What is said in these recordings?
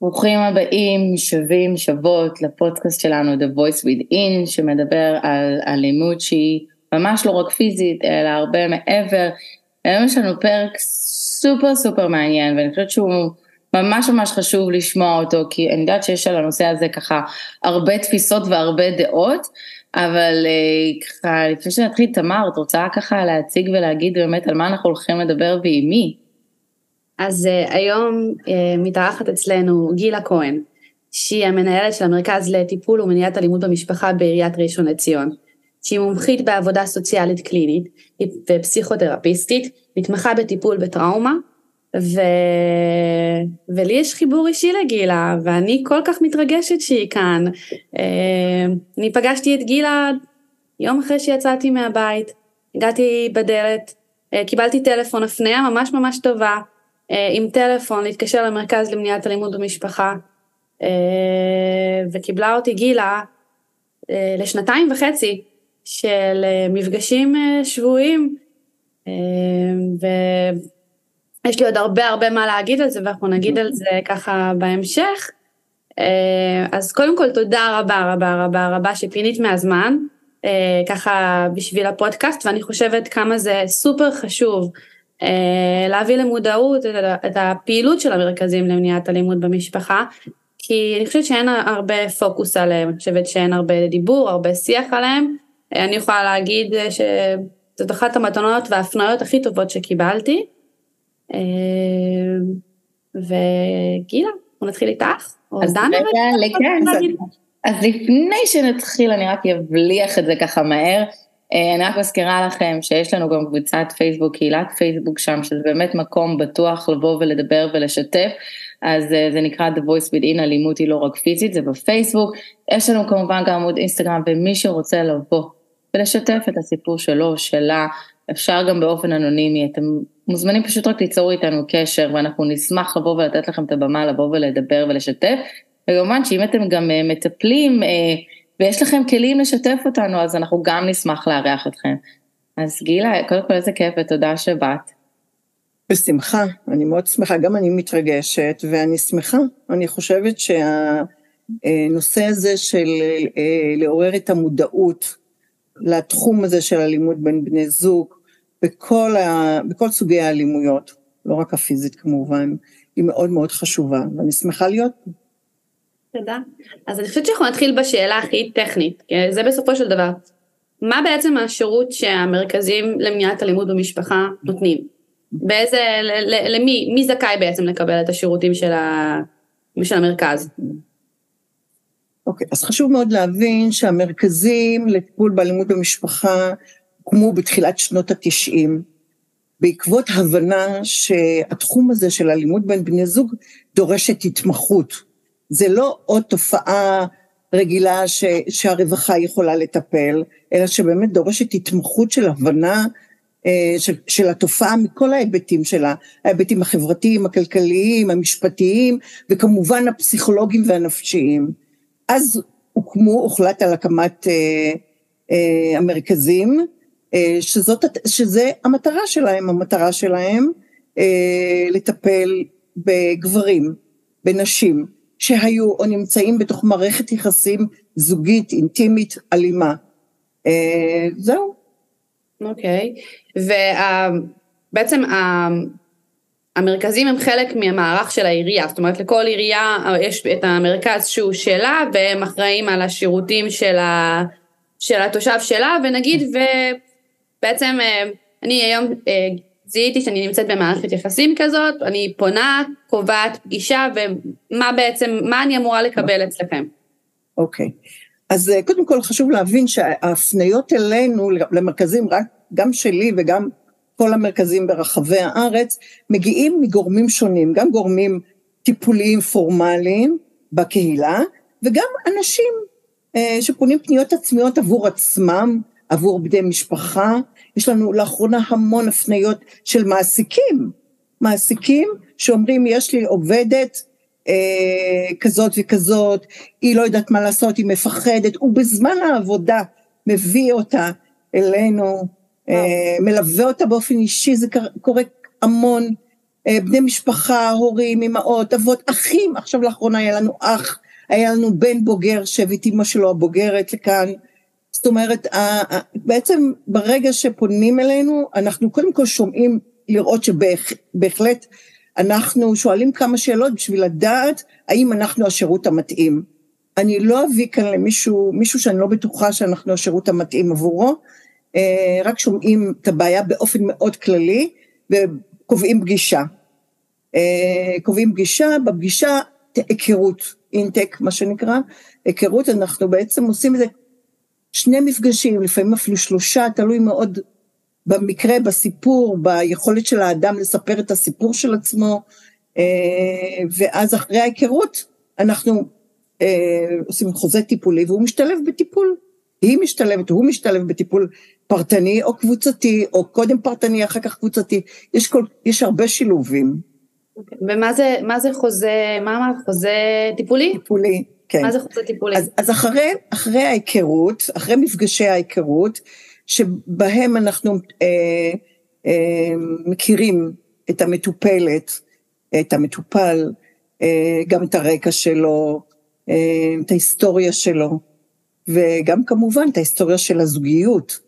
ברוכים הבאים, שווים, שוות, לפודקאסט שלנו The Voice Within, שמדבר על אלימות שהיא ממש לא רק פיזית, אלא הרבה מעבר. היום יש לנו פרק סופר סופר מעניין, ואני חושבת שהוא ממש ממש חשוב לשמוע אותו, כי אני יודעת שיש על הנושא הזה ככה הרבה תפיסות והרבה דעות, אבל אה, ככה, לפני שנתחיל, תמר, את רוצה ככה להציג ולהגיד באמת על מה אנחנו הולכים לדבר ועם מי? אז uh, היום uh, מתארחת אצלנו גילה כהן, שהיא המנהלת של המרכז לטיפול ומניעת אלימות במשפחה בעיריית ראשון לציון. שהיא מומחית בעבודה סוציאלית קלינית ופסיכותרפיסטית, מתמחה בטיפול בטראומה, ו... ולי יש חיבור אישי לגילה, ואני כל כך מתרגשת שהיא כאן. Uh, אני פגשתי את גילה יום אחרי שיצאתי מהבית, הגעתי בדלת, קיבלתי טלפון הפניה ממש ממש טובה. אה, עם טלפון להתקשר למרכז למניעת אלימות במשפחה אה, וקיבלה אותי גילה אה, לשנתיים וחצי של מפגשים שבועיים ויש לי עוד הרבה הרבה מה להגיד על זה ואנחנו נגיד על זה ככה בהמשך. אז קודם כל תודה רבה רבה רבה רבה שפינית מהזמן ככה בשביל הפודקאסט ואני חושבת כמה זה סופר חשוב להביא למודעות את הפעילות של המרכזים למניעת אלימות במשפחה, כי אני חושבת שאין הרבה פוקוס עליהם, אני חושבת שאין הרבה דיבור, הרבה שיח עליהם. אה, אני יכולה להגיד שזאת אחת המתנות וההפניות הכי טובות שקיבלתי. אה, וגילה, בוא נתחיל איתך, או דנה. אז לפני שנתחיל אני רק אבליח את זה ככה מהר. אה, אני רק מזכירה לכם שיש לנו גם קבוצת פייסבוק, קהילת פייסבוק שם, שזה באמת מקום בטוח לבוא ולדבר ולשתף, אז אה, זה נקרא The Voice Within, אלימות היא לא רק פיזית, זה בפייסבוק. יש לנו כמובן גם עמוד אינסטגרם, ומי שרוצה לבוא ולשתף את הסיפור שלו, שלה, אפשר גם באופן אנונימי, אתם מוזמנים פשוט רק ליצור איתנו קשר, ואנחנו נשמח לבוא ולתת לכם את הבמה לבוא ולדבר ולשתף. וכמובן שאם אתם גם אה, מטפלים, ויש לכם כלים לשתף אותנו, אז אנחנו גם נשמח לארח אתכם. אז גילה, קודם כל איזה כיף ותודה שבאת. בשמחה, אני מאוד שמחה, גם אני מתרגשת ואני שמחה, אני חושבת שהנושא הזה של אה, לעורר את המודעות לתחום הזה של אלימות בין בני זוג, בכל, ה, בכל סוגי האלימויות, לא רק הפיזית כמובן, היא מאוד מאוד חשובה, ואני שמחה להיות פה. תודה. אז אני חושבת שאנחנו נתחיל בשאלה הכי טכנית, כי זה בסופו של דבר. מה בעצם השירות שהמרכזים למניעת אלימות במשפחה נותנים? באיזה, למי, מי זכאי בעצם לקבל את השירותים של, ה, של המרכז? אוקיי, okay, אז חשוב מאוד להבין שהמרכזים לטיפול באלימות במשפחה הוקמו בתחילת שנות התשעים, בעקבות הבנה שהתחום הזה של אלימות בין בני זוג דורשת התמחות. זה לא עוד תופעה רגילה ש, שהרווחה יכולה לטפל, אלא שבאמת דורשת התמחות של הבנה אה, של, של התופעה מכל ההיבטים שלה, ההיבטים החברתיים, הכלכליים, המשפטיים, וכמובן הפסיכולוגיים והנפשיים. אז הוקמו, הוחלט על הקמת אה, אה, המרכזים, אה, שזאת, שזה המטרה שלהם, המטרה שלהם אה, לטפל בגברים, בנשים, שהיו או נמצאים בתוך מערכת יחסים זוגית, אינטימית, אלימה. אה, זהו. אוקיי, okay. ובעצם המרכזים הם חלק מהמערך של העירייה, זאת אומרת לכל עירייה יש את המרכז שהוא שלה והם אחראים על השירותים של, ה, של התושב שלה ונגיד ובעצם אה, אני היום אה, זיהיתי שאני נמצאת במערכת יחסים כזאת, אני פונה, קובעת פגישה, ומה בעצם, מה אני אמורה לקבל אצלכם? אוקיי. Okay. אז אה, קודם כל חשוב להבין שההפניות אלינו, למרכזים, רק, גם שלי וגם כל המרכזים ברחבי הארץ, מגיעים מגורמים שונים, גם גורמים טיפוליים פורמליים בקהילה, וגם אנשים אה, שפונים פניות עצמיות עבור עצמם, עבור בני משפחה, יש לנו לאחרונה המון הפניות של מעסיקים, מעסיקים שאומרים יש לי עובדת אה, כזאת וכזאת, היא לא יודעת מה לעשות, היא מפחדת, ובזמן העבודה מביא אותה אלינו, אה, מלווה אותה באופן אישי, זה קורה המון, אה, בני משפחה, הורים, אמהות, אבות, אחים, עכשיו לאחרונה היה לנו אח, היה לנו בן בוגר שהביא את אמא שלו הבוגרת לכאן. זאת אומרת, בעצם ברגע שפונים אלינו, אנחנו קודם כל שומעים לראות שבהחלט אנחנו שואלים כמה שאלות בשביל לדעת האם אנחנו השירות המתאים. אני לא אביא כאן למישהו, מישהו שאני לא בטוחה שאנחנו השירות המתאים עבורו, אה, רק שומעים את הבעיה באופן מאוד כללי וקובעים פגישה. אה, קובעים פגישה, בפגישה היכרות, אינטק מה שנקרא, היכרות, אנחנו בעצם עושים את זה שני מפגשים, לפעמים אפילו שלושה, תלוי מאוד במקרה, בסיפור, ביכולת של האדם לספר את הסיפור של עצמו, אה, ואז אחרי ההיכרות אנחנו אה, עושים חוזה טיפולי והוא משתלב בטיפול. היא משתלבת, הוא משתלב בטיפול פרטני או קבוצתי, או קודם פרטני, אחר כך קבוצתי, יש, כל, יש הרבה שילובים. ומה זה, מה זה חוזה, מה אמרת, חוזה טיפולי? טיפולי, כן. מה זה חוזה טיפולי? אז, אז אחרי, אחרי ההיכרות, אחרי מפגשי ההיכרות, שבהם אנחנו אה, אה, מכירים את המטופלת, את המטופל, אה, גם את הרקע שלו, אה, את ההיסטוריה שלו, וגם כמובן את ההיסטוריה של הזוגיות,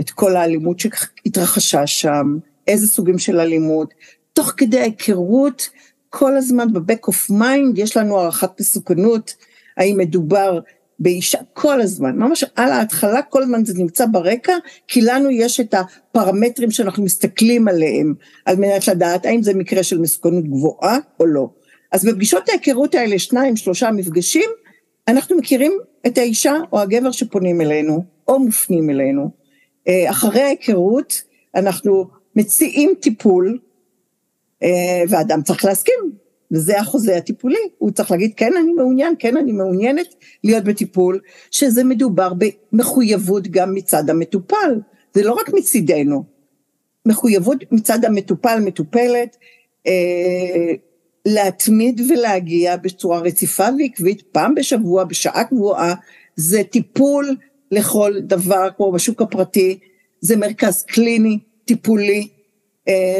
את כל האלימות שהתרחשה שם, איזה סוגים של אלימות. תוך כדי ההיכרות, כל הזמן ב-back of mind יש לנו הערכת מסוכנות, האם מדובר באישה כל הזמן, ממש על ההתחלה כל הזמן זה נמצא ברקע, כי לנו יש את הפרמטרים שאנחנו מסתכלים עליהם, על מנת לדעת האם זה מקרה של מסוכנות גבוהה או לא. אז בפגישות ההיכרות האלה, שניים, שלושה מפגשים, אנחנו מכירים את האישה או הגבר שפונים אלינו, או מופנים אלינו. אה, אחרי ההיכרות, אנחנו מציעים טיפול, ואדם צריך להסכים, וזה החוזה הטיפולי, הוא צריך להגיד כן אני מעוניין, כן אני מעוניינת להיות בטיפול, שזה מדובר במחויבות גם מצד המטופל, זה לא רק מצידנו, מחויבות מצד המטופל, מטופלת, אה, להתמיד ולהגיע בצורה רציפה ועקבית פעם בשבוע, בשעה קבועה, זה טיפול לכל דבר כמו בשוק הפרטי, זה מרכז קליני, טיפולי, אה,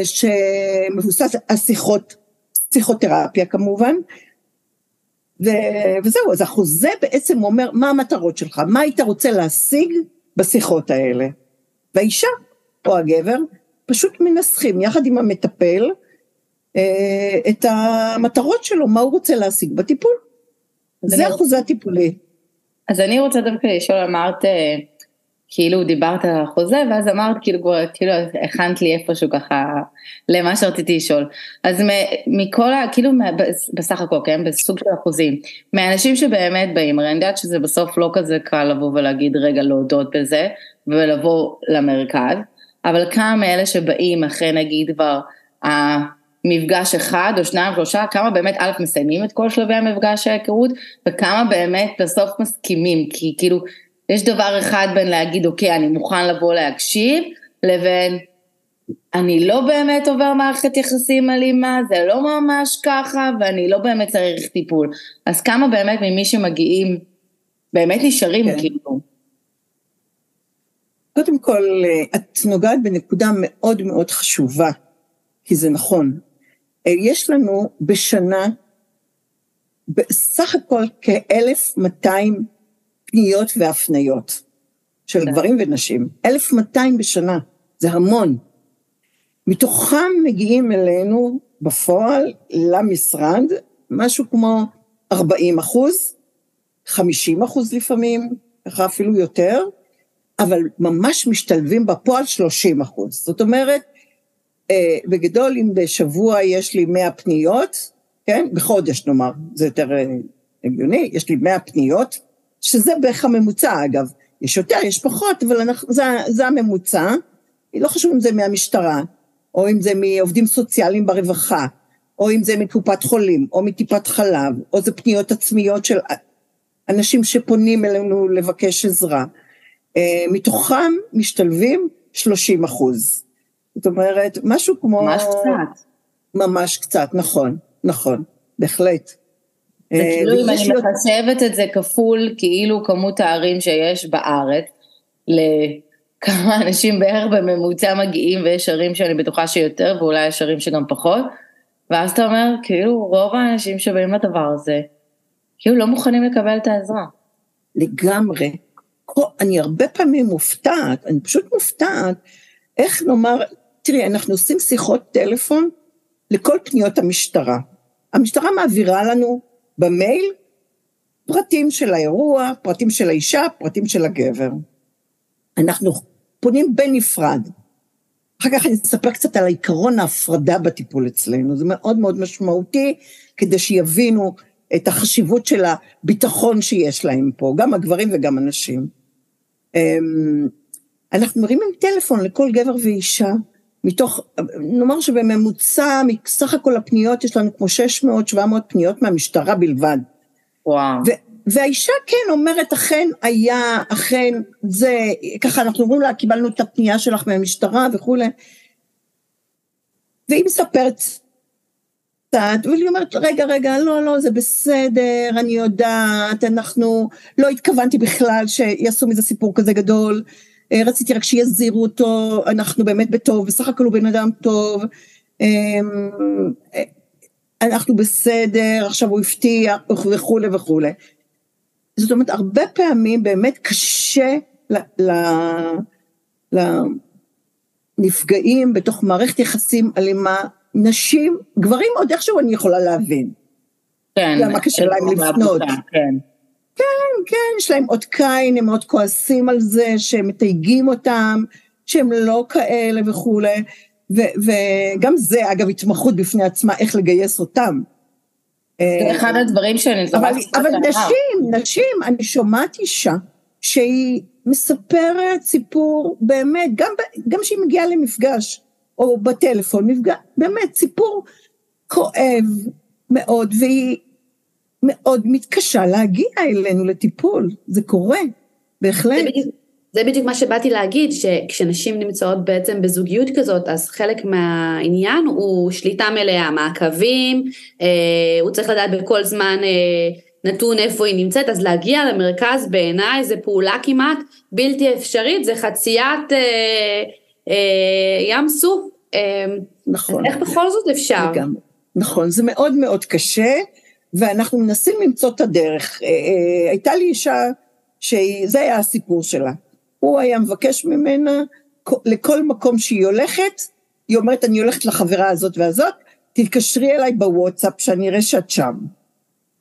שמבוסס על שיחות פסיכותרפיה כמובן, ו- וזהו, אז החוזה בעצם אומר מה המטרות שלך, מה היית רוצה להשיג בשיחות האלה. והאישה או הגבר פשוט מנסחים יחד עם המטפל אה, את המטרות שלו, מה הוא רוצה להשיג בטיפול. זה החוזה הטיפולי. אז אני רוצה דווקא לשאול, אמרת אה, כאילו דיברת על החוזה ואז אמרת כאילו כבר כאילו הכנת לי איפשהו ככה למה שרציתי לשאול. אז מכל ה... כאילו בסך הכל כן? בסוג של אחוזים מהאנשים שבאמת באים הרי אני יודעת שזה בסוף לא כזה קל לבוא ולהגיד רגע להודות בזה ולבוא למרכז אבל כמה מאלה שבאים אחרי נגיד כבר המפגש אחד או שניים שלושה כמה באמת א' מסיימים את כל שלבי המפגש ההיכרות וכמה באמת בסוף מסכימים כי כאילו יש דבר אחד בין להגיד, אוקיי, אני מוכן לבוא להקשיב, לבין אני לא באמת עובר מערכת יחסים אלימה, זה לא ממש ככה, ואני לא באמת צריך טיפול. אז כמה באמת ממי שמגיעים, באמת נשארים כן. כאילו? קודם כל, את נוגעת בנקודה מאוד מאוד חשובה, כי זה נכון. יש לנו בשנה בסך הכל כ-1,200 פניות והפניות של כן. גברים ונשים, 1,200 בשנה, זה המון. מתוכם מגיעים אלינו בפועל למשרד משהו כמו 40 אחוז, 50 אחוז לפעמים, ככה אפילו יותר, אבל ממש משתלבים בפועל 30 אחוז. זאת אומרת, אה, בגדול אם בשבוע יש לי 100 פניות, כן, בחודש נאמר, זה יותר אה, הגיוני, יש לי 100 פניות, שזה בערך הממוצע אגב, יש יותר, יש פחות, אבל אנחנו, זה, זה הממוצע, לא חשוב אם זה מהמשטרה, או אם זה מעובדים סוציאליים ברווחה, או אם זה מקופת חולים, או מטיפת חלב, או זה פניות עצמיות של אנשים שפונים אלינו לבקש עזרה. אה, מתוכם משתלבים 30 אחוז. זאת אומרת, משהו כמו... ממש קצת. ממש קצת, נכון, נכון, בהחלט. זה אה, כאילו אם אני מחשבת את זה כפול כאילו כמות הערים שיש בארץ, כמה אנשים בערך בממוצע מגיעים, ויש ערים שאני בטוחה שיותר, ואולי יש ערים שגם פחות, ואז אתה אומר, כאילו, רוב האנשים שבאים לדבר הזה, כאילו לא מוכנים לקבל את העזרה. לגמרי. אני הרבה פעמים מופתעת, אני פשוט מופתעת, איך נאמר, תראי, אנחנו עושים שיחות טלפון לכל פניות המשטרה. המשטרה מעבירה לנו במייל פרטים של האירוע, פרטים של האישה, פרטים של הגבר. אנחנו פונים בנפרד. אחר כך אני אספר קצת על עיקרון ההפרדה בטיפול אצלנו, זה מאוד מאוד משמעותי, כדי שיבינו את החשיבות של הביטחון שיש להם פה, גם הגברים וגם הנשים. אמ, אנחנו מרימים טלפון לכל גבר ואישה, מתוך, נאמר שבממוצע, מסך הכל הפניות יש לנו כמו 600-700 פניות מהמשטרה בלבד. וואו. והאישה כן אומרת, אכן היה, אכן זה, ככה אנחנו אומרים לה, קיבלנו את הפנייה שלך מהמשטרה וכולי. והיא מספרת קצת, והיא אומרת, רגע, רגע, לא, לא, זה בסדר, אני יודעת, אנחנו, לא התכוונתי בכלל שיעשו מזה סיפור כזה גדול, רציתי רק שיזהירו אותו, אנחנו באמת בטוב, בסך הכל הוא בן אדם טוב, אמ, אה, אנחנו בסדר, עכשיו הוא הפתיע וכולי וכולי. זאת אומרת, הרבה פעמים באמת קשה לנפגעים בתוך מערכת יחסים אלימה, נשים, גברים עוד איכשהו אני יכולה להבין. כן. למה קשה להם לפנות. כן. כן, כן, יש להם אות קין, הם מאוד כועסים על זה, שהם מתייגים אותם, שהם לא כאלה וכולי, וגם זה אגב התמחות בפני עצמה, איך לגייס אותם. זה אחד הדברים שאני זוכרת. אבל, אבל נשים, נשים, אני שומעת אישה שהיא מספרת סיפור באמת, גם, גם שהיא מגיעה למפגש, או בטלפון, מפגש, באמת סיפור כואב מאוד, והיא מאוד מתקשה להגיע אלינו לטיפול, זה קורה, בהחלט. זה בדיוק מה שבאתי להגיד, שכשנשים נמצאות בעצם בזוגיות כזאת, אז חלק מהעניין הוא שליטה מלאה, מעקבים, אה, הוא צריך לדעת בכל זמן אה, נתון איפה היא נמצאת, אז להגיע למרכז בעיניי זה פעולה כמעט בלתי אפשרית, זה חציית אה, אה, ים סוף. אה, נכון. איך בכל זאת אפשר? לגמרי. נכון, זה מאוד מאוד קשה, ואנחנו מנסים למצוא את הדרך. אה, אה, הייתה לי אישה, שזה היה הסיפור שלה. הוא היה מבקש ממנה, לכל מקום שהיא הולכת, היא אומרת, אני הולכת לחברה הזאת והזאת, תתקשרי אליי בוואטסאפ, שאני אראה שאת שם.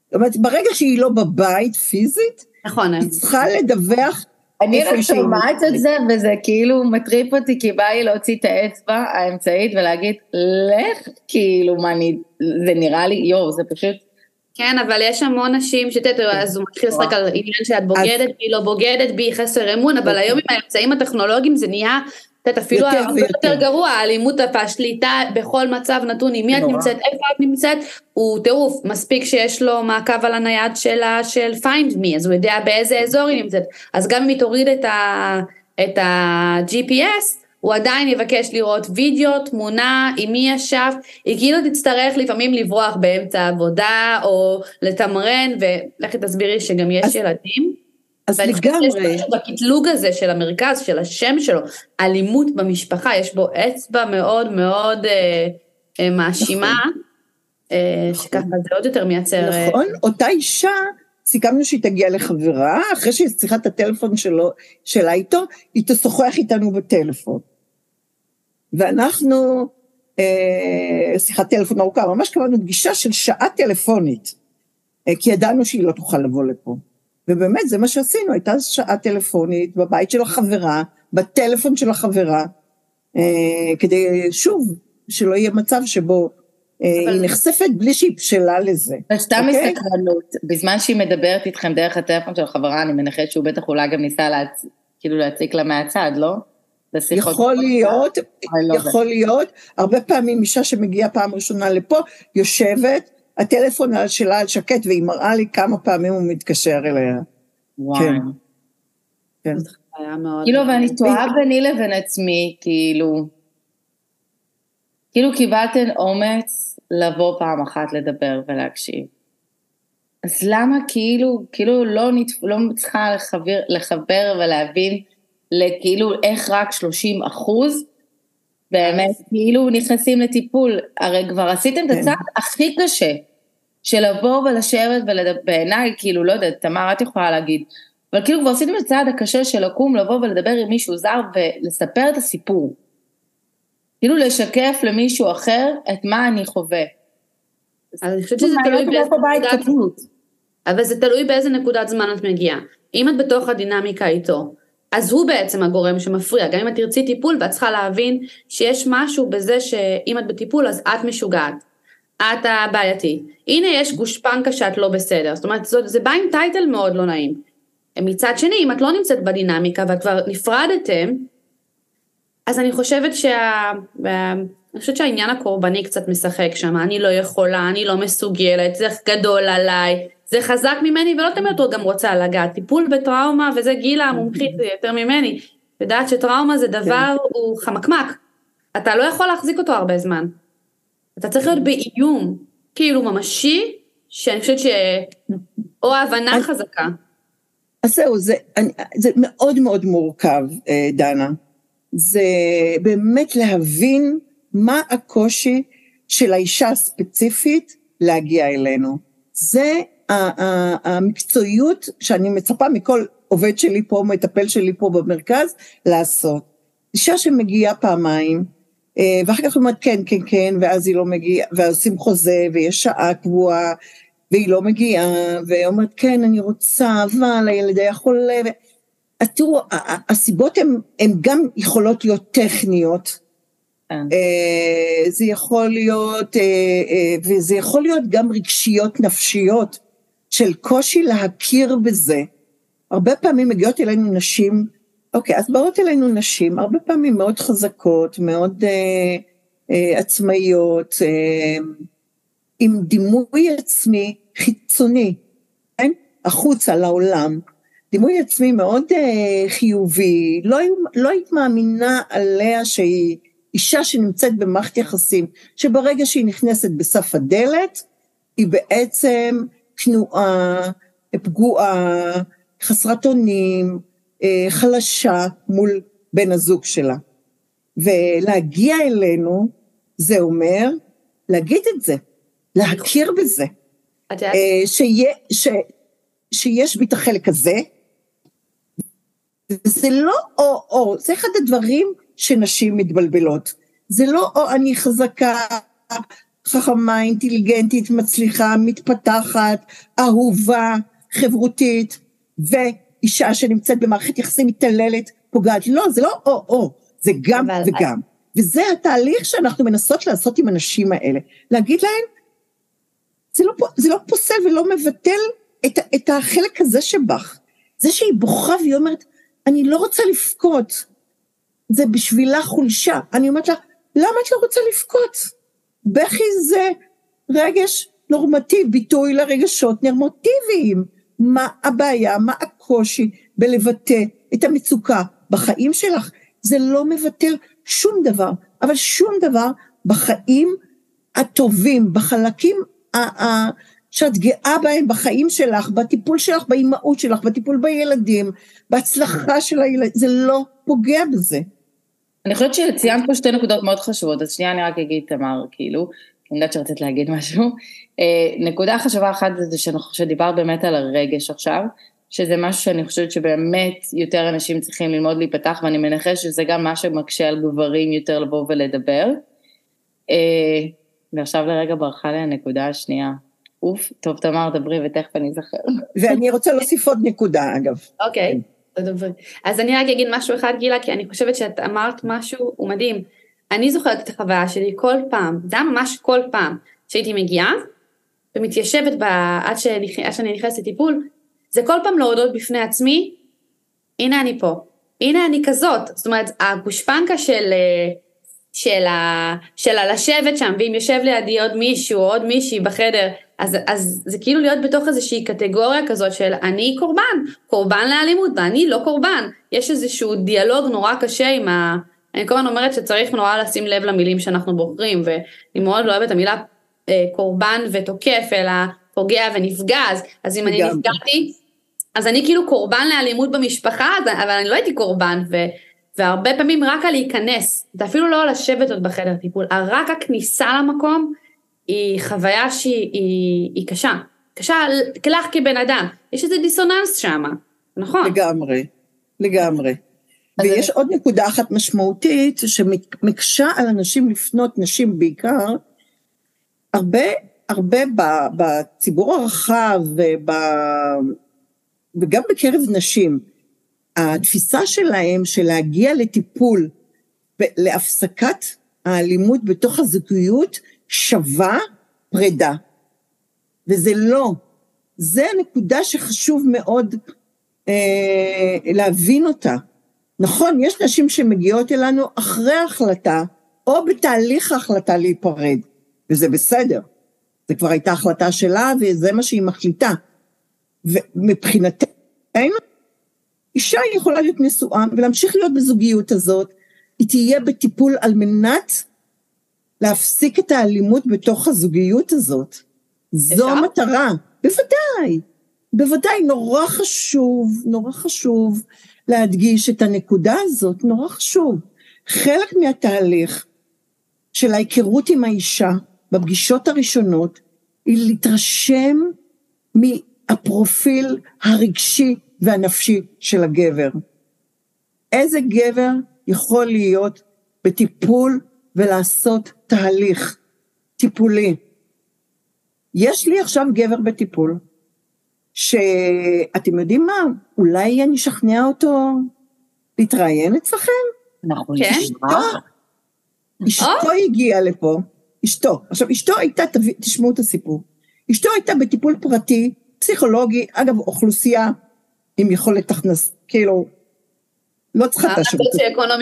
זאת אומרת, ברגע שהיא לא בבית פיזית, נכון. היא צריכה לדווח אני רק שומעת את זה, וזה כאילו מטריף אותי, כי בא לי להוציא את האצבע האמצעית ולהגיד, לך, כאילו, מה, אני, זה נראה לי, יואו, זה פשוט כן, אבל יש המון נשים שאת יודעת, אז הוא מתחיל לשחק על עניין שאת בוגדת בי, לא בוגדת בי, חסר אמון, אבל אוקיי. היום עם האמצעים הטכנולוגיים זה נהיה, את יודעת, אפילו הרבה יותר גרוע, האלימות והשליטה בכל מצב נתון, עם מי את נמצאת, איפה את נמצאת, הוא טירוף, מספיק שיש לו מעקב על הנייד שלה, של find me, אז הוא יודע באיזה אזור היא נמצאת, אז גם אם היא תוריד את ה-GPS, הוא עדיין יבקש לראות וידאו, תמונה, עם מי ישב, היא כאילו תצטרך לפעמים לברוח באמצע העבודה, או לתמרן, ולכי תסבירי שגם יש אז, ילדים. אז לגמרי. בקטלוג הזה של המרכז, של השם שלו, אלימות במשפחה, יש בו אצבע מאוד מאוד אה, אה, מאשימה, נכון. אה, נכון. שככה זה עוד יותר מייצר... אה, נכון, אותה אישה סיכמנו שהיא תגיע לחברה, אחרי שהיא צריכה את הטלפון שלו, שלה איתו, היא תשוחח איתנו בטלפון. ואנחנו, אה, שיחת טלפון ארוכה, ממש קבענו פגישה של שעה טלפונית, אה, כי ידענו שהיא לא תוכל לבוא לפה. ובאמת, זה מה שעשינו, הייתה שעה טלפונית בבית של החברה, בטלפון של החברה, אה, כדי, שוב, שלא יהיה מצב שבו היא נחשפת בלי שהיא בשלה לזה. סתם אוקיי? מסקרנות, בזמן שהיא מדברת איתכם דרך הטלפון של החברה, אני מנחית שהוא בטח אולי גם ניסה להצ... כאילו להציק לה מהצד, לא? יכול להיות, לא יכול להיות, הרבה פעמים אישה שמגיעה פעם ראשונה לפה, יושבת, הטלפון שלה על שקט, והיא מראה לי כמה פעמים הוא מתקשר אליה. וואו. כן. כן. כאילו, ואני תוהה ביני לבין עצמי, כאילו, כאילו קיבלתן אומץ לבוא פעם אחת לדבר ולהקשיב. אז למה כאילו, כאילו לא, נתפ... לא צריכה לחבר, לחבר ולהבין לכאילו איך רק 30 אחוז באמת כאילו נכנסים לטיפול, הרי כבר עשיתם את כן. הצעד הכי קשה, של לבוא ולשבת ולדבר, בעיניי, כאילו, לא יודעת, תמר, את יכולה להגיד, אבל כאילו כבר עשיתם את הצעד הקשה של לקום, לבוא ולדבר עם מישהו זר ולספר את הסיפור. כאילו לשקף למישהו אחר את מה אני חווה. אני חושבת שזה תלוי באיזה נקודת... אבל זה תלוי באיזה נקודת זמן את מגיעה. אם את בתוך הדינמיקה איתו, אז הוא בעצם הגורם שמפריע. גם אם את תרצי טיפול ואת צריכה להבין שיש משהו בזה שאם את בטיפול אז את משוגעת. את הבעייתי. הנה יש גושפנקה שאת לא בסדר. זאת אומרת, זה בא עם טייטל מאוד לא נעים. מצד שני, אם את לא נמצאת בדינמיקה ואת כבר נפרדתם, אז אני חושבת שה... אני חושבת שהעניין הקורבני קצת משחק שם, אני לא יכולה, אני לא מסוגלת, זה גדול עליי, זה חזק ממני ולא תמיד את גם רוצה לגעת. טיפול בטראומה, וזה גילה המומחית יותר ממני, יודעת שטראומה זה דבר, כן. הוא חמקמק, אתה לא יכול להחזיק אותו הרבה זמן. אתה צריך להיות באיום, כאילו ממשי, שאני חושבת ש... או הבנה חזקה. אז זהו, זה, אני, זה מאוד מאוד מורכב, אה, דנה. זה באמת להבין מה הקושי של האישה הספציפית להגיע אלינו. זה המקצועיות שאני מצפה מכל עובד שלי פה, מטפל שלי פה במרכז, לעשות. אישה שמגיעה פעמיים, אה, ואחר כך אומרת כן, כן, כן, ואז היא לא מגיעה, ואז עושים חוזה, ויש שעה קבועה, והיא לא מגיעה, והיא אומרת כן, אני רוצה, אבל הילד היה חולה. אז תראו, הסיבות הן גם יכולות להיות טכניות, כן. אה, זה יכול להיות, אה, וזה יכול להיות גם רגשיות נפשיות. של קושי להכיר בזה. הרבה פעמים מגיעות אלינו נשים, אוקיי, אז באות אלינו נשים, הרבה פעמים מאוד חזקות, מאוד אה, אה, עצמאיות, אה, עם דימוי עצמי חיצוני, כן? החוצה לעולם. דימוי עצמי מאוד אה, חיובי, לא, לא היית מאמינה עליה שהיא אישה שנמצאת במערכת יחסים, שברגע שהיא נכנסת בסף הדלת, היא בעצם כנועה, פגועה, חסרת אונים, אה, חלשה מול בן הזוג שלה. ולהגיע אלינו, זה אומר להגיד את זה, להכיר בזה. אה, שיה, ש, שיש בי את החלק הזה, זה לא או-או, זה אחד הדברים שנשים מתבלבלות. זה לא או אני חזקה, חכמה, אינטליגנטית, מצליחה, מתפתחת, אהובה, חברותית, ואישה שנמצאת במערכת יחסים מתעללת, פוגעת. לא, זה לא או-או, זה גם. וגם. וזה התהליך שאנחנו מנסות לעשות עם הנשים האלה. להגיד להן, זה לא, זה לא פוסל ולא מבטל את, את החלק הזה שבך. זה שהיא בוכה והיא אומרת, אני לא רוצה לבכות, זה בשבילה חולשה. אני אומרת לה, למה את לא רוצה לבכות? בכי זה רגש נורמטיבי, ביטוי לרגשות נורמטיביים. מה הבעיה, מה הקושי בלבטא את המצוקה בחיים שלך? זה לא מבטל שום דבר, אבל שום דבר בחיים הטובים, בחלקים שאת גאה בהם בחיים שלך, בטיפול שלך, באימהות שלך, בטיפול בילדים, בהצלחה של הילדים, זה לא פוגע בזה. אני חושבת שציינת פה שתי נקודות מאוד חשובות, אז שנייה אני רק אגיד, תמר, כאילו, אני יודעת שרצית להגיד משהו. אה, נקודה חשובה אחת זה שדיברת באמת על הרגש עכשיו, שזה משהו שאני חושבת שבאמת יותר אנשים צריכים ללמוד להיפתח, ואני מנחש שזה גם מה שמקשה על גברים יותר לבוא ולדבר. אה, ועכשיו לרגע ברחה לי הנקודה השנייה. אוף, טוב, תמר, דברי ותכף אני אזכר. ואני רוצה להוסיף עוד נקודה, אגב. אוקיי. Okay. אז אני רק אגיד משהו אחד גילה, כי אני חושבת שאת אמרת משהו, הוא מדהים. אני זוכרת את החוויה שלי כל פעם, זה היה ממש כל פעם, שהייתי מגיעה ומתיישבת בה, עד, שנכ... עד שאני נכנסת לטיפול, זה כל פעם להודות בפני עצמי, הנה אני פה, הנה אני כזאת, זאת אומרת הגושפנקה של, של, ה, של הלשבת שם, ואם יושב לידי עוד מישהו או עוד מישהי בחדר, אז, אז זה כאילו להיות בתוך איזושהי קטגוריה כזאת של אני קורבן, קורבן לאלימות ואני לא קורבן. יש איזשהו דיאלוג נורא קשה עם ה... אני כל הזמן אומרת שצריך נורא לשים לב למילים שאנחנו בוחרים, ואני מאוד לא אוהבת את המילה אה, קורבן ותוקף, אלא פוגע ונפגע, אז, אז אם אני נפגעתי, אז אני כאילו קורבן לאלימות במשפחה, אבל אני לא הייתי קורבן, ו, והרבה פעמים רק על להיכנס, זה אפילו לא לשבת עוד בחדר טיפול, רק הכניסה למקום היא חוויה שהיא היא, היא קשה. קשה לך כבן אדם, יש איזה דיסוננס שם, נכון? לגמרי, לגמרי. ויש עוד נקודה אחת משמעותית שמקשה על אנשים לפנות, נשים בעיקר, הרבה, הרבה בציבור הרחב וב, וגם בקרב נשים, התפיסה שלהם של להגיע לטיפול, להפסקת האלימות בתוך הזוגיות, שווה פרידה. וזה לא. זה הנקודה שחשוב מאוד אה, להבין אותה. נכון, יש נשים שמגיעות אלינו אחרי ההחלטה, או בתהליך ההחלטה להיפרד, וזה בסדר. זה כבר הייתה החלטה שלה, וזה מה שהיא מחליטה. ומבחינתנו, אישה יכולה להיות נשואה ולהמשיך להיות בזוגיות הזאת, היא תהיה בטיפול על מנת להפסיק את האלימות בתוך הזוגיות הזאת. זו המטרה, בוודאי, בוודאי, נורא חשוב, נורא חשוב להדגיש את הנקודה הזאת, נורא חשוב. חלק מהתהליך של ההיכרות עם האישה בפגישות הראשונות, היא להתרשם מהפרופיל הרגשי והנפשי של הגבר. איזה גבר יכול להיות בטיפול ולעשות תהליך טיפולי. יש לי עכשיו גבר בטיפול, שאתם יודעים מה, אולי אני אשכנע אותו להתראיין אצלכם? אנחנו כן? נשמע. אשתו. הגיעה לפה, אשתו, עכשיו אשתו הייתה, תשמעו את הסיפור, אשתו הייתה בטיפול פרטי, פסיכולוגי, אגב אוכלוסייה עם יכולת הכנס, כאילו, לא צריכה את השירות,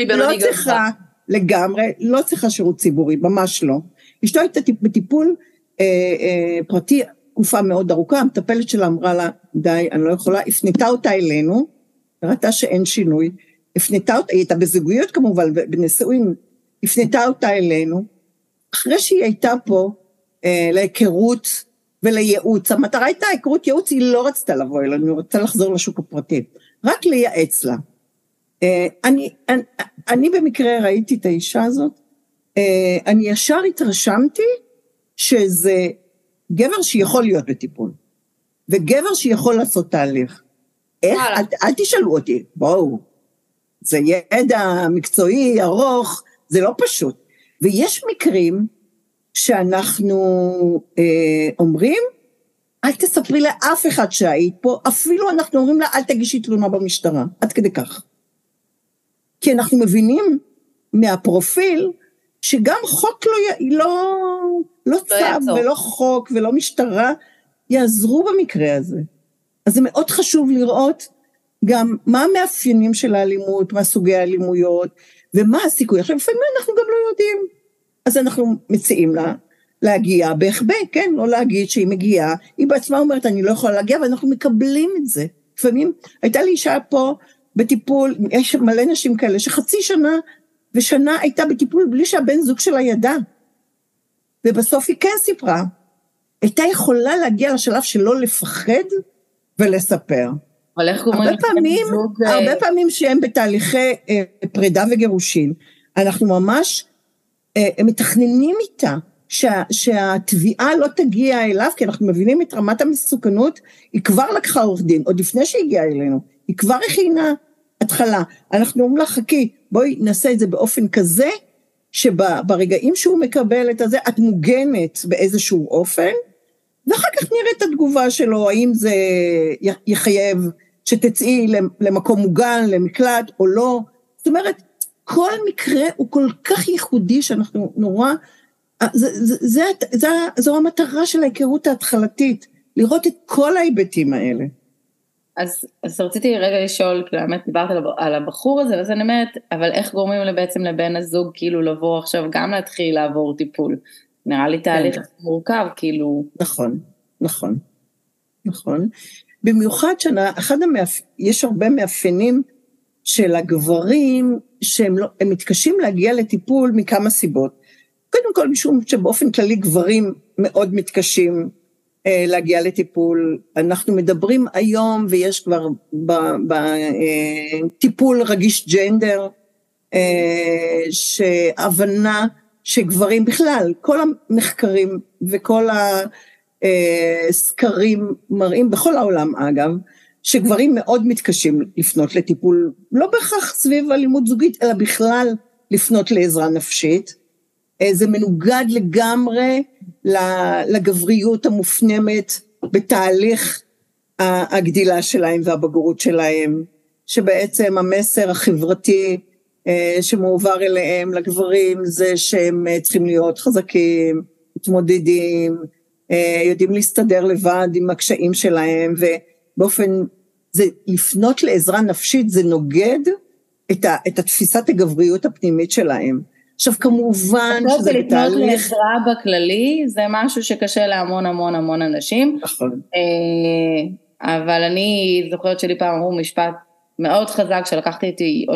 לא צריכה לגמרי, לא צריכה שירות ציבורי, ממש לא. אשתו הייתה בטיפול אה, אה, פרטי תקופה מאוד ארוכה, המטפלת שלה אמרה לה, די, אני לא יכולה, הפנתה אותה אלינו, ראתה שאין שינוי, הפנתה אותה, היא הייתה בזוגיות כמובן, בנישואין, הפנתה אותה אלינו, אחרי שהיא הייתה פה אה, להיכרות ולייעוץ, המטרה הייתה היכרות ייעוץ, היא לא רצתה לבוא אלינו, היא רצתה לחזור לשוק הפרטי, רק לייעץ לה. אה, אני, אני, אני במקרה ראיתי את האישה הזאת, אה, אני ישר התרשמתי שזה גבר שיכול להיות בטיפול, וגבר שיכול לעשות תהליך. איך? אל, אל תשאלו אותי, בואו, זה ידע מקצועי ארוך, זה לא פשוט. ויש מקרים שאנחנו אה, אומרים, אל תספרי לאף אחד שהיית פה, אפילו אנחנו אומרים לה, אל תגישי תלונה במשטרה, עד כדי כך. כי אנחנו מבינים מהפרופיל שגם חוק לא, לא, לא צו ולא חוק ולא משטרה יעזרו במקרה הזה. אז זה מאוד חשוב לראות גם מה המאפיינים של האלימות, מה סוגי האלימויות ומה הסיכוי. עכשיו לפעמים אנחנו גם לא יודעים, אז אנחנו מציעים לה להגיע בהחבא, כן, לא להגיד שהיא מגיעה, היא בעצמה אומרת אני לא יכולה להגיע ואנחנו מקבלים את זה. לפעמים הייתה לי אישה פה בטיפול, יש מלא נשים כאלה שחצי שנה ושנה הייתה בטיפול בלי שהבן זוג שלה ידע. ובסוף היא כן סיפרה. הייתה יכולה להגיע לשלב של לא לפחד ולספר. אבל איך גומרים הרבה פעמים, זוג... אה, הרבה פעמים שהם בתהליכי אה, פרידה וגירושין, אנחנו ממש אה, מתכננים איתה שה, שהתביעה לא תגיע אליו, כי אנחנו מבינים את רמת המסוכנות, היא כבר לקחה עורך דין, עוד לפני שהגיעה אלינו, היא כבר הכינה התחלה. אנחנו אומרים לה, חכי, בואי נעשה את זה באופן כזה, שברגעים שהוא מקבל את הזה, את מוגנת באיזשהו אופן, ואחר כך נראה את התגובה שלו, האם זה יחייב שתצאי למקום מוגן, למקלט או לא. זאת אומרת, כל מקרה הוא כל כך ייחודי שאנחנו נורא, זה, זה, זה, זה, זו המטרה של ההיכרות ההתחלתית, לראות את כל ההיבטים האלה. אז, אז רציתי רגע לשאול, כאילו האמת דיברת על, הבחור הזה, אז אני אומרת, אבל איך גורמים בעצם לבן הזוג כאילו לבוא עכשיו גם להתחיל לעבור טיפול? נראה לי תהליך כן. מורכב, כאילו. נכון, נכון, נכון. במיוחד שאחד המאפ... יש הרבה מאפיינים של הגברים שהם לא, הם מתקשים להגיע לטיפול מכמה סיבות. קודם כל משום שבאופן כללי גברים מאוד מתקשים להגיע לטיפול. אנחנו מדברים היום, ויש כבר בטיפול רגיש ג'נדר, שהבנה שגברים בכלל, כל המחקרים וכל הסקרים מראים, בכל העולם אגב, שגברים מאוד מתקשים לפנות לטיפול, לא בהכרח סביב אלימות זוגית, אלא בכלל לפנות לעזרה נפשית. אה, זה מנוגד לגמרי לגבריות המופנמת בתהליך הגדילה שלהם והבגרות שלהם, שבעצם המסר החברתי אה, שמועבר אליהם, לגברים, זה שהם אה, צריכים להיות חזקים, מתמודדים, יודעים להסתדר לבד עם הקשיים שלהם, ובאופן, זה לפנות לעזרה נפשית זה נוגד את, ה, את התפיסת הגבריות הפנימית שלהם. עכשיו כמובן שזה בתהליך... לפנות לעזרה בכללי זה משהו שקשה להמון המון המון אנשים. נכון. אה, אבל אני זוכרת שלי פעם אמרו משפט מאוד חזק שלקחתי איתי,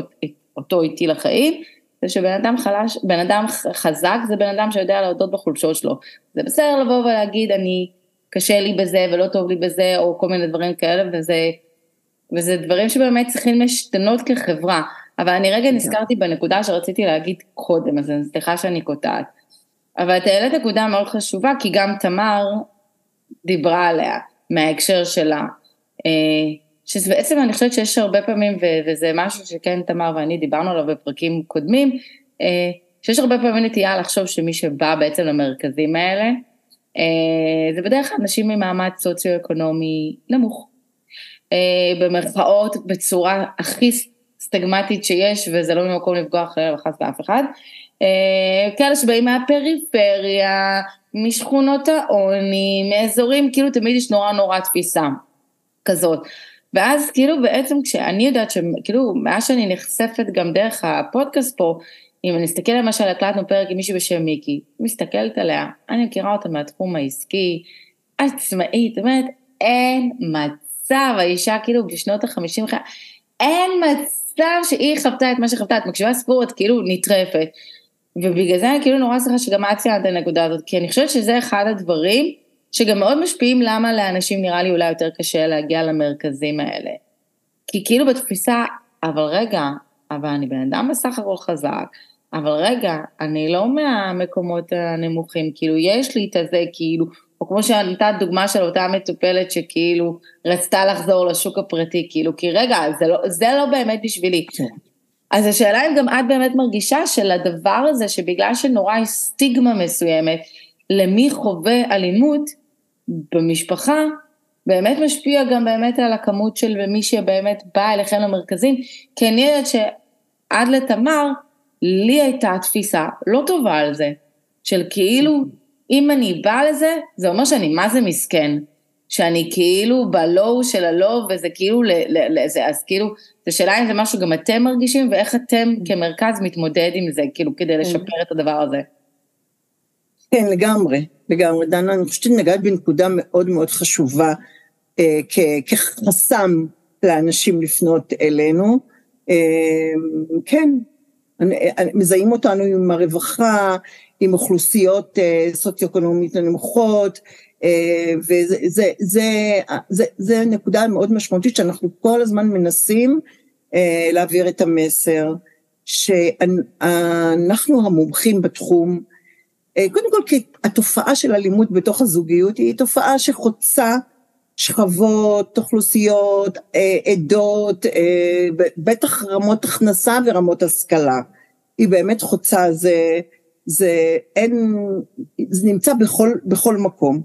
אותו איתי לחיים, זה שבן אדם חלש, בן אדם חזק זה בן אדם שיודע להודות בחולשות שלו. זה בסדר לבוא ולהגיד אני קשה לי בזה ולא טוב לי בזה או כל מיני דברים כאלה וזה, וזה דברים שבאמת צריכים להשתנות כחברה. אבל אני רגע נזכרתי בנקודה שרציתי להגיד קודם, אז סליחה שאני קוטעת. אבל את העלית נקודה מאוד חשובה, כי גם תמר דיברה עליה, מההקשר שלה. אה, שזה בעצם אני חושבת שיש הרבה פעמים, וזה משהו שכן תמר ואני דיברנו עליו בפרקים קודמים, אה, שיש הרבה פעמים נטייה לחשוב שמי שבא בעצם למרכזים האלה, אה, זה בדרך כלל אנשים ממעמד סוציו-אקונומי נמוך. במרכאות בצורה הכי סטגמטית שיש, וזה לא ממקום לפגוע חלילה וחס באף אחד. אה, כאלה שבאים מהפריפריה, משכונות העוני, מאזורים, כאילו תמיד יש נורא נורא תפיסה כזאת. ואז כאילו בעצם כשאני יודעת שכאילו מאז שאני נחשפת גם דרך הפודקאסט פה, אם אני אסתכל למשל, הקלטנו פרק עם מישהי בשם מיקי, מסתכלת עליה, אני מכירה אותה מהתחום העסקי, עצמאית, אומרת, אין מצב, האישה כאילו בשנות החמישים, אין מצב. סתם שהיא חוותה את מה שחוותה, את מקשיבה סיפור, את כאילו נטרפת. ובגלל זה אני כאילו נורא שמחה שגם את ציינת את הנקודה הזאת, כי אני חושבת שזה אחד הדברים שגם מאוד משפיעים למה לאנשים נראה לי אולי יותר קשה להגיע למרכזים האלה. כי כאילו בתפיסה, אבל רגע, אבל אני בן אדם בסך הכל חזק, אבל רגע, אני לא מהמקומות הנמוכים, כאילו יש לי את הזה, כאילו, או כמו שנתת דוגמה של אותה מטופלת שכאילו רצתה לחזור לשוק הפרטי, כאילו, כי רגע, זה לא, זה לא באמת בשבילי. כן. אז השאלה אם גם את באמת מרגישה שלדבר הזה, שבגלל שנורא יש סטיגמה מסוימת, למי חווה אלימות במשפחה, באמת משפיע גם באמת על הכמות של מי שבאמת בא אליכם למרכזים, כי אני יודעת שעד לתמר, לי הייתה תפיסה לא טובה על זה, של כאילו אם אני באה לזה, זה אומר שאני מה זה מסכן. שאני כאילו בלואו של הלואו, וזה כאילו, לזה, אז כאילו, זו שאלה אם זה משהו גם אתם מרגישים, ואיך אתם כמרכז מתמודד עם זה, כאילו, כדי כן. לשפר את הדבר הזה. כן, לגמרי, לגמרי. דנה, אני חושבת שנגעת בנקודה מאוד מאוד חשובה, אה, כחסם לאנשים לפנות אלינו. אה, כן, מזהים אותנו עם הרווחה, עם אוכלוסיות אה, סוציו-אקונומית נמוכות, אה, וזה זה, זה, זה, זה נקודה מאוד משמעותית שאנחנו כל הזמן מנסים אה, להעביר את המסר, שאנחנו המומחים בתחום, קודם כל כי התופעה של אלימות בתוך הזוגיות היא תופעה שחוצה שכבות, אוכלוסיות, עדות, בטח רמות הכנסה ורמות השכלה. היא באמת חוצה, זה, זה אין, זה נמצא בכל, בכל מקום.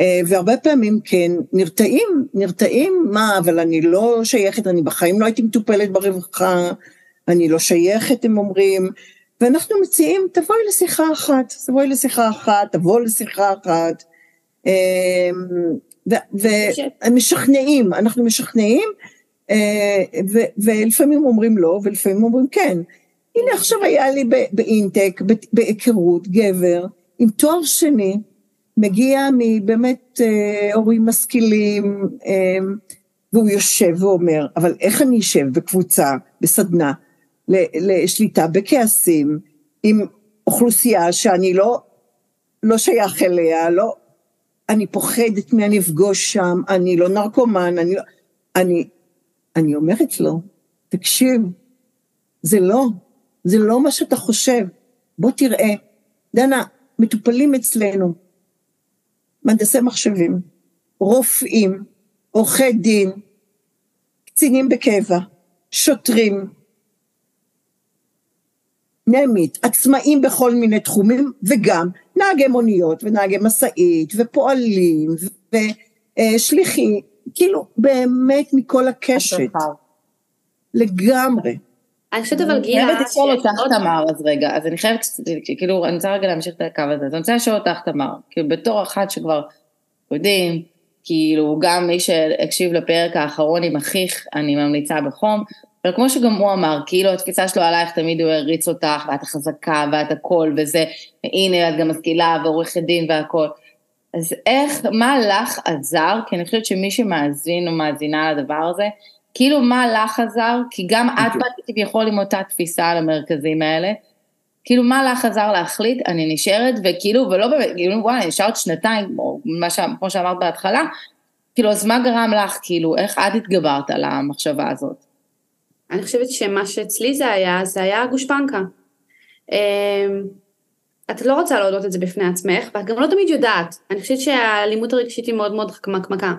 אה, והרבה פעמים כן, נרתעים, נרתעים, מה, אבל אני לא שייכת, אני בחיים לא הייתי מטופלת ברווחה, אני לא שייכת, הם אומרים, ואנחנו מציעים, תבואי לשיחה אחת, תבואי לשיחה אחת, תבוא לשיחה אחת, אה, ומשכנעים, אנחנו משכנעים, אה, ולפעמים אומרים לא, ולפעמים אומרים כן. הנה עכשיו היה לי באינטק, בהיכרות, גבר, עם תואר שני, מגיע מבאמת אה, הורים משכילים, אה, והוא יושב ואומר, אבל איך אני אשב בקבוצה, בסדנה, לשליטה בכעסים, עם אוכלוסייה שאני לא, לא שייך אליה, לא, אני פוחדת מי אני אפגוש שם, אני לא נרקומן, אני לא... אני, אני אומרת לו, תקשיב, זה לא, זה לא מה שאתה חושב. בוא תראה, דנה, מטופלים אצלנו, מהנדסי מחשבים, רופאים, עורכי דין, קצינים בקבע, שוטרים, נעמית, עצמאים בכל מיני תחומים, וגם נהגי מוניות ונהגי משאית ופועלים ושליחים, כאילו באמת מכל הקשת. לגמרי. אני חושבת אבל גילה... אני חייבת לשאול אותך תמר אז רגע, אז אני חייבת, כאילו אני רוצה רגע להמשיך את הקו הזה, אז אני רוצה לשאול אותך תמר, כאילו בתור אחת שכבר יודעים, כאילו גם מי שהקשיב לפרק האחרון עם אחיך, אני ממליצה בחום, אבל כמו שגם הוא אמר, כאילו התפיסה שלו עלייך תמיד הוא הריץ אותך, ואת החזקה ואת הכל וזה, הנה את גם משכילה ועורכת דין והכל. אז איך, מה לך עזר, כי אני חושבת שמי שמאזין או מאזינה לדבר הזה, כאילו מה לך עזר, כי גם את באת כביכול עם אותה תפיסה על המרכזים האלה, כאילו מה לך עזר להחליט, אני נשארת, וכאילו, ולא באמת, כאילו וואי, נשארת שנתיים, או מה ש... כמו שאמרת בהתחלה, כאילו אז מה גרם לך, כאילו, איך את התגברת על המחשבה הזאת? אני חושבת שמה שאצלי זה היה, זה היה גושפנקה. אמ, את לא רוצה להודות את זה בפני עצמך, ואת גם לא תמיד יודעת. אני חושבת שהאלימות הרגשית היא מאוד מאוד חמקמקה.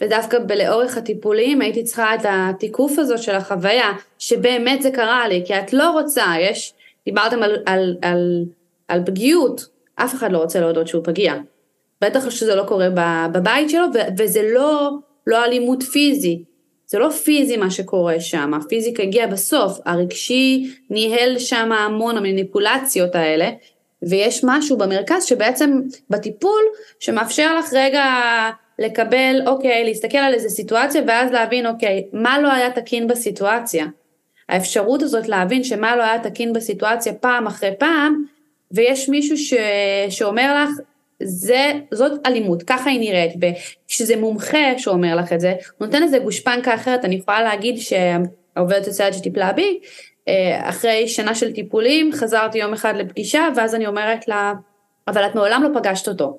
ודווקא לאורך הטיפולים הייתי צריכה את התיקוף הזאת של החוויה, שבאמת זה קרה לי, כי את לא רוצה, יש, דיברתם על, על, על, על פגיעות, אף אחד לא רוצה להודות שהוא פגיע. בטח שזה לא קורה בבית שלו, וזה לא, לא אלימות פיזית. זה לא פיזי מה שקורה שם, הפיזיקה הגיע בסוף, הרגשי ניהל שם המון המניפולציות האלה, ויש משהו במרכז שבעצם בטיפול שמאפשר לך רגע לקבל, אוקיי, להסתכל על איזה סיטואציה ואז להבין, אוקיי, מה לא היה תקין בסיטואציה. האפשרות הזאת להבין שמה לא היה תקין בסיטואציה פעם אחרי פעם, ויש מישהו ש... שאומר לך, זה, זאת אלימות, ככה היא נראית, וכשזה מומחה שאומר לך את זה, נותן איזה גושפנקה אחרת, אני יכולה להגיד שהעובדת הסוציאלית שטיפלה בי, אה, אחרי שנה של טיפולים, חזרתי יום אחד לפגישה, ואז אני אומרת לה, אבל את מעולם לא פגשת אותו.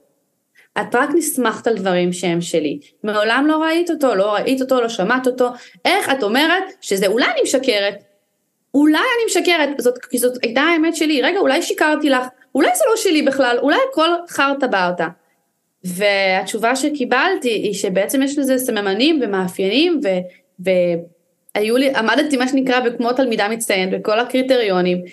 את רק נסמכת על דברים שהם שלי. מעולם לא ראית אותו, לא ראית אותו, לא שמעת אותו. איך את אומרת שזה אולי אני משקרת? אולי אני משקרת, זאת, כי זאת הייתה האמת שלי. רגע, אולי שיקרתי לך. אולי זה לא שלי בכלל, אולי הכל חרטה ברטה. והתשובה שקיבלתי היא שבעצם יש לזה סממנים ומאפיינים ו... והיו לי, עמדתי מה שנקרא כמו תלמידה מצטיינת בכל הקריטריונים,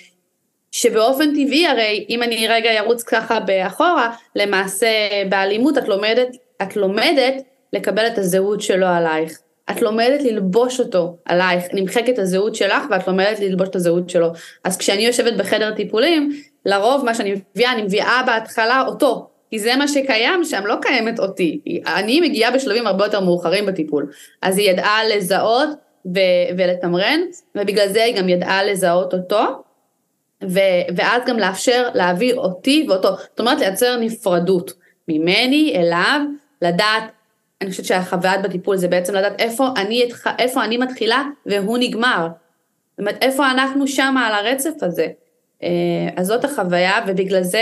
שבאופן טבעי הרי אם אני רגע ארוץ ככה באחורה, למעשה באלימות את לומדת, את לומדת לקבל את הזהות שלו עלייך. את לומדת ללבוש אותו עלייך, נמחקת הזהות שלך ואת לומדת ללבוש את הזהות שלו. אז כשאני יושבת בחדר טיפולים, לרוב מה שאני מביאה, אני מביאה בהתחלה אותו, כי זה מה שקיים שם, לא קיימת אותי. אני מגיעה בשלבים הרבה יותר מאוחרים בטיפול. אז היא ידעה לזהות ו- ולתמרן, ובגלל זה היא גם ידעה לזהות אותו, ו- ואז גם לאפשר להביא אותי ואותו. זאת אומרת, לייצר נפרדות ממני אליו, לדעת, אני חושבת שהחוויית בטיפול זה בעצם לדעת איפה אני, איפה אני מתחילה והוא נגמר. זאת אומרת, איפה אנחנו שם על הרצף הזה. אה, אז זאת החוויה, ובגלל זה,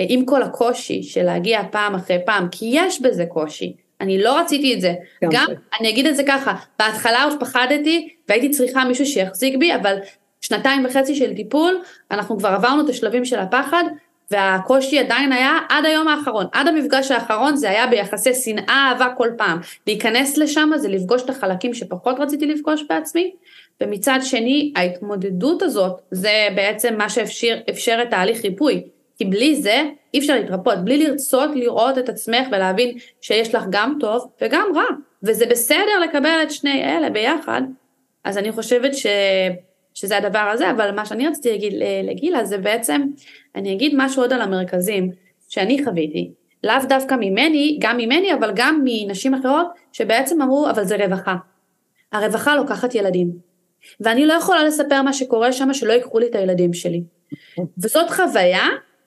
אה, עם כל הקושי של להגיע פעם אחרי פעם, כי יש בזה קושי, אני לא רציתי את זה. גם, גם אני אגיד את זה ככה, בהתחלה עוד פחדתי והייתי צריכה מישהו שיחזיק בי, אבל שנתיים וחצי של טיפול, אנחנו כבר עברנו את השלבים של הפחד, והקושי עדיין היה עד היום האחרון, עד המפגש האחרון זה היה ביחסי שנאה אהבה כל פעם. להיכנס לשם זה לפגוש את החלקים שפחות רציתי לפגוש בעצמי, ומצד שני ההתמודדות הזאת זה בעצם מה שאפשר את תהליך ריפוי, כי בלי זה אי אפשר להתרפות, בלי לרצות לראות את עצמך ולהבין שיש לך גם טוב וגם רע, וזה בסדר לקבל את שני אלה ביחד, אז אני חושבת ש... שזה הדבר הזה, אבל מה שאני רציתי להגיד לגילה זה בעצם, אני אגיד משהו עוד על המרכזים שאני חוויתי, לאו דווקא ממני, גם ממני, אבל גם מנשים אחרות, שבעצם אמרו, אבל זה רווחה. הרווחה לוקחת ילדים. ואני לא יכולה לספר מה שקורה שם, שלא ייקחו לי את הילדים שלי. וזאת חוויה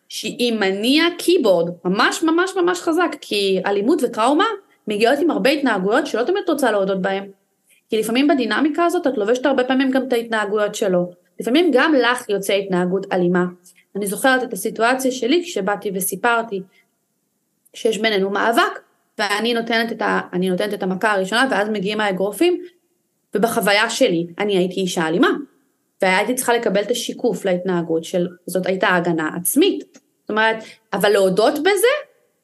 שהיא מניע קיבורד, ממש ממש ממש חזק, כי אלימות וטראומה מגיעות עם הרבה התנהגויות שלא תמיד רוצה להודות בהן. כי לפעמים בדינמיקה הזאת את לובשת הרבה פעמים גם את ההתנהגויות שלו. לפעמים גם לך יוצא התנהגות אלימה. אני זוכרת את הסיטואציה שלי כשבאתי וסיפרתי שיש בינינו מאבק, ואני נותנת את, ה, נותנת את המכה הראשונה, ואז מגיעים האגרופים, ובחוויה שלי, אני הייתי אישה אלימה, והייתי צריכה לקבל את השיקוף להתנהגות של, זאת הייתה הגנה עצמית. זאת אומרת, אבל להודות בזה,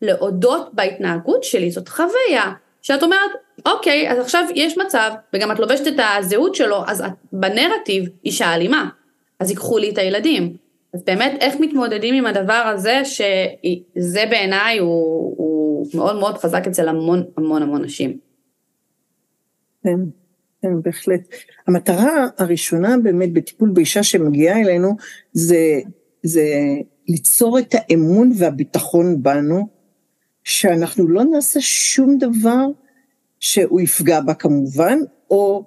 להודות בהתנהגות שלי, זאת חוויה שאת אומרת, אוקיי, אז עכשיו יש מצב, וגם את לובשת את הזהות שלו, אז את בנרטיב אישה אלימה, אז ייקחו לי את הילדים. אז באמת, איך מתמודדים עם הדבר הזה, שזה בעיניי הוא, הוא מאוד מאוד חזק אצל המון המון המון נשים. כן, כן, בהחלט. המטרה הראשונה באמת בטיפול באישה שמגיעה אלינו, זה, זה ליצור את האמון והביטחון בנו, שאנחנו לא נעשה שום דבר שהוא יפגע בה כמובן, או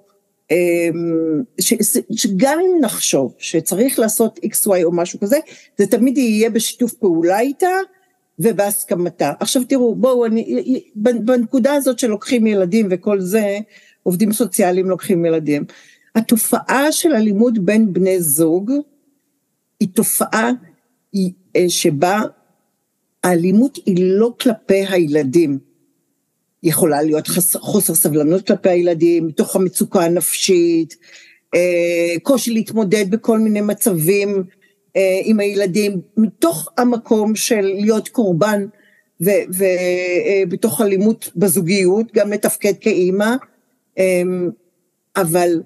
אמ, ש, שגם אם נחשוב שצריך לעשות XY או משהו כזה, זה תמיד יהיה בשיתוף פעולה איתה ובהסכמתה. עכשיו תראו, בואו, אני, בנקודה הזאת שלוקחים ילדים וכל זה, עובדים סוציאליים לוקחים ילדים. התופעה של אלימות בין בני זוג היא תופעה אה, שבה האלימות היא לא כלפי הילדים. יכולה להיות חס, חוסר סבלנות כלפי הילדים, מתוך המצוקה הנפשית, אה, קושי להתמודד בכל מיני מצבים אה, עם הילדים, מתוך המקום של להיות קורבן ובתוך אה, אלימות בזוגיות, גם לתפקד כאימא, אה, אבל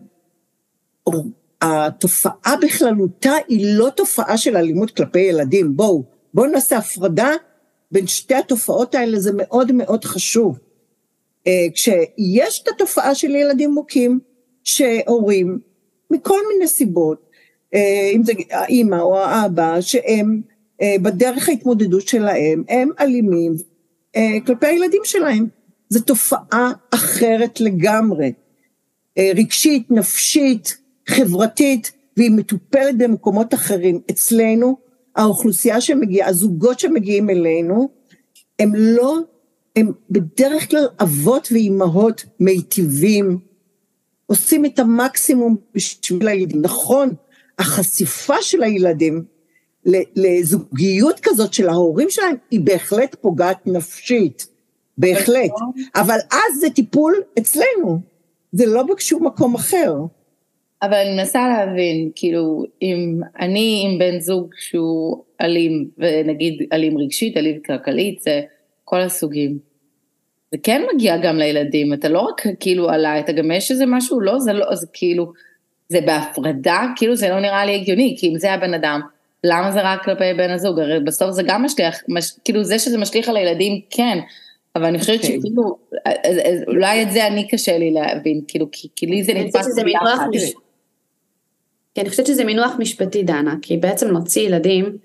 התופעה בכללותה היא לא תופעה של אלימות כלפי ילדים, בואו, בואו נעשה הפרדה בין שתי התופעות האלה, זה מאוד מאוד חשוב. אה, כשיש את התופעה של ילדים מוכים, שהורים, מכל מיני סיבות, אה, אם זה האימא או האבא, שהם אה, בדרך ההתמודדות שלהם, הם אלימים כלפי הילדים שלהם. זו תופעה אחרת לגמרי, רגשית, נפשית, חברתית, והיא מטופלת במקומות אחרים. אצלנו, האוכלוסייה שמגיעה, הזוגות שמגיעים אלינו, הם לא, הם בדרך כלל אבות ואימהות מיטיבים, עושים את המקסימום בשביל הילדים. נכון, החשיפה של הילדים לזוגיות כזאת של ההורים שלהם, היא בהחלט פוגעת נפשית, בהחלט. אבל אז זה טיפול אצלנו, זה לא בשום מקום אחר. אבל אני מנסה להבין, כאילו, אם אני עם בן זוג שהוא אלים, ונגיד אלים רגשית, אלים כלכלית, זה כל הסוגים. זה כן מגיע גם לילדים, אתה לא רק כאילו עליי, אתה גם יש איזה משהו, לא, זה לא, זה כאילו, זה בהפרדה, כאילו זה לא נראה לי הגיוני, כי אם זה הבן אדם, למה זה רק כלפי בן הזוג? הרי בסוף זה גם משליך, מש, כאילו זה שזה משליך על הילדים, כן, אבל אני חושבת okay. אוקיי. שכאילו, אולי את זה אני קשה לי להבין, כאילו, כי, כי לי זה נתפס ביחד. כי אני חושבת שזה מינוח משפטי, דנה, כי בעצם להוציא ילדים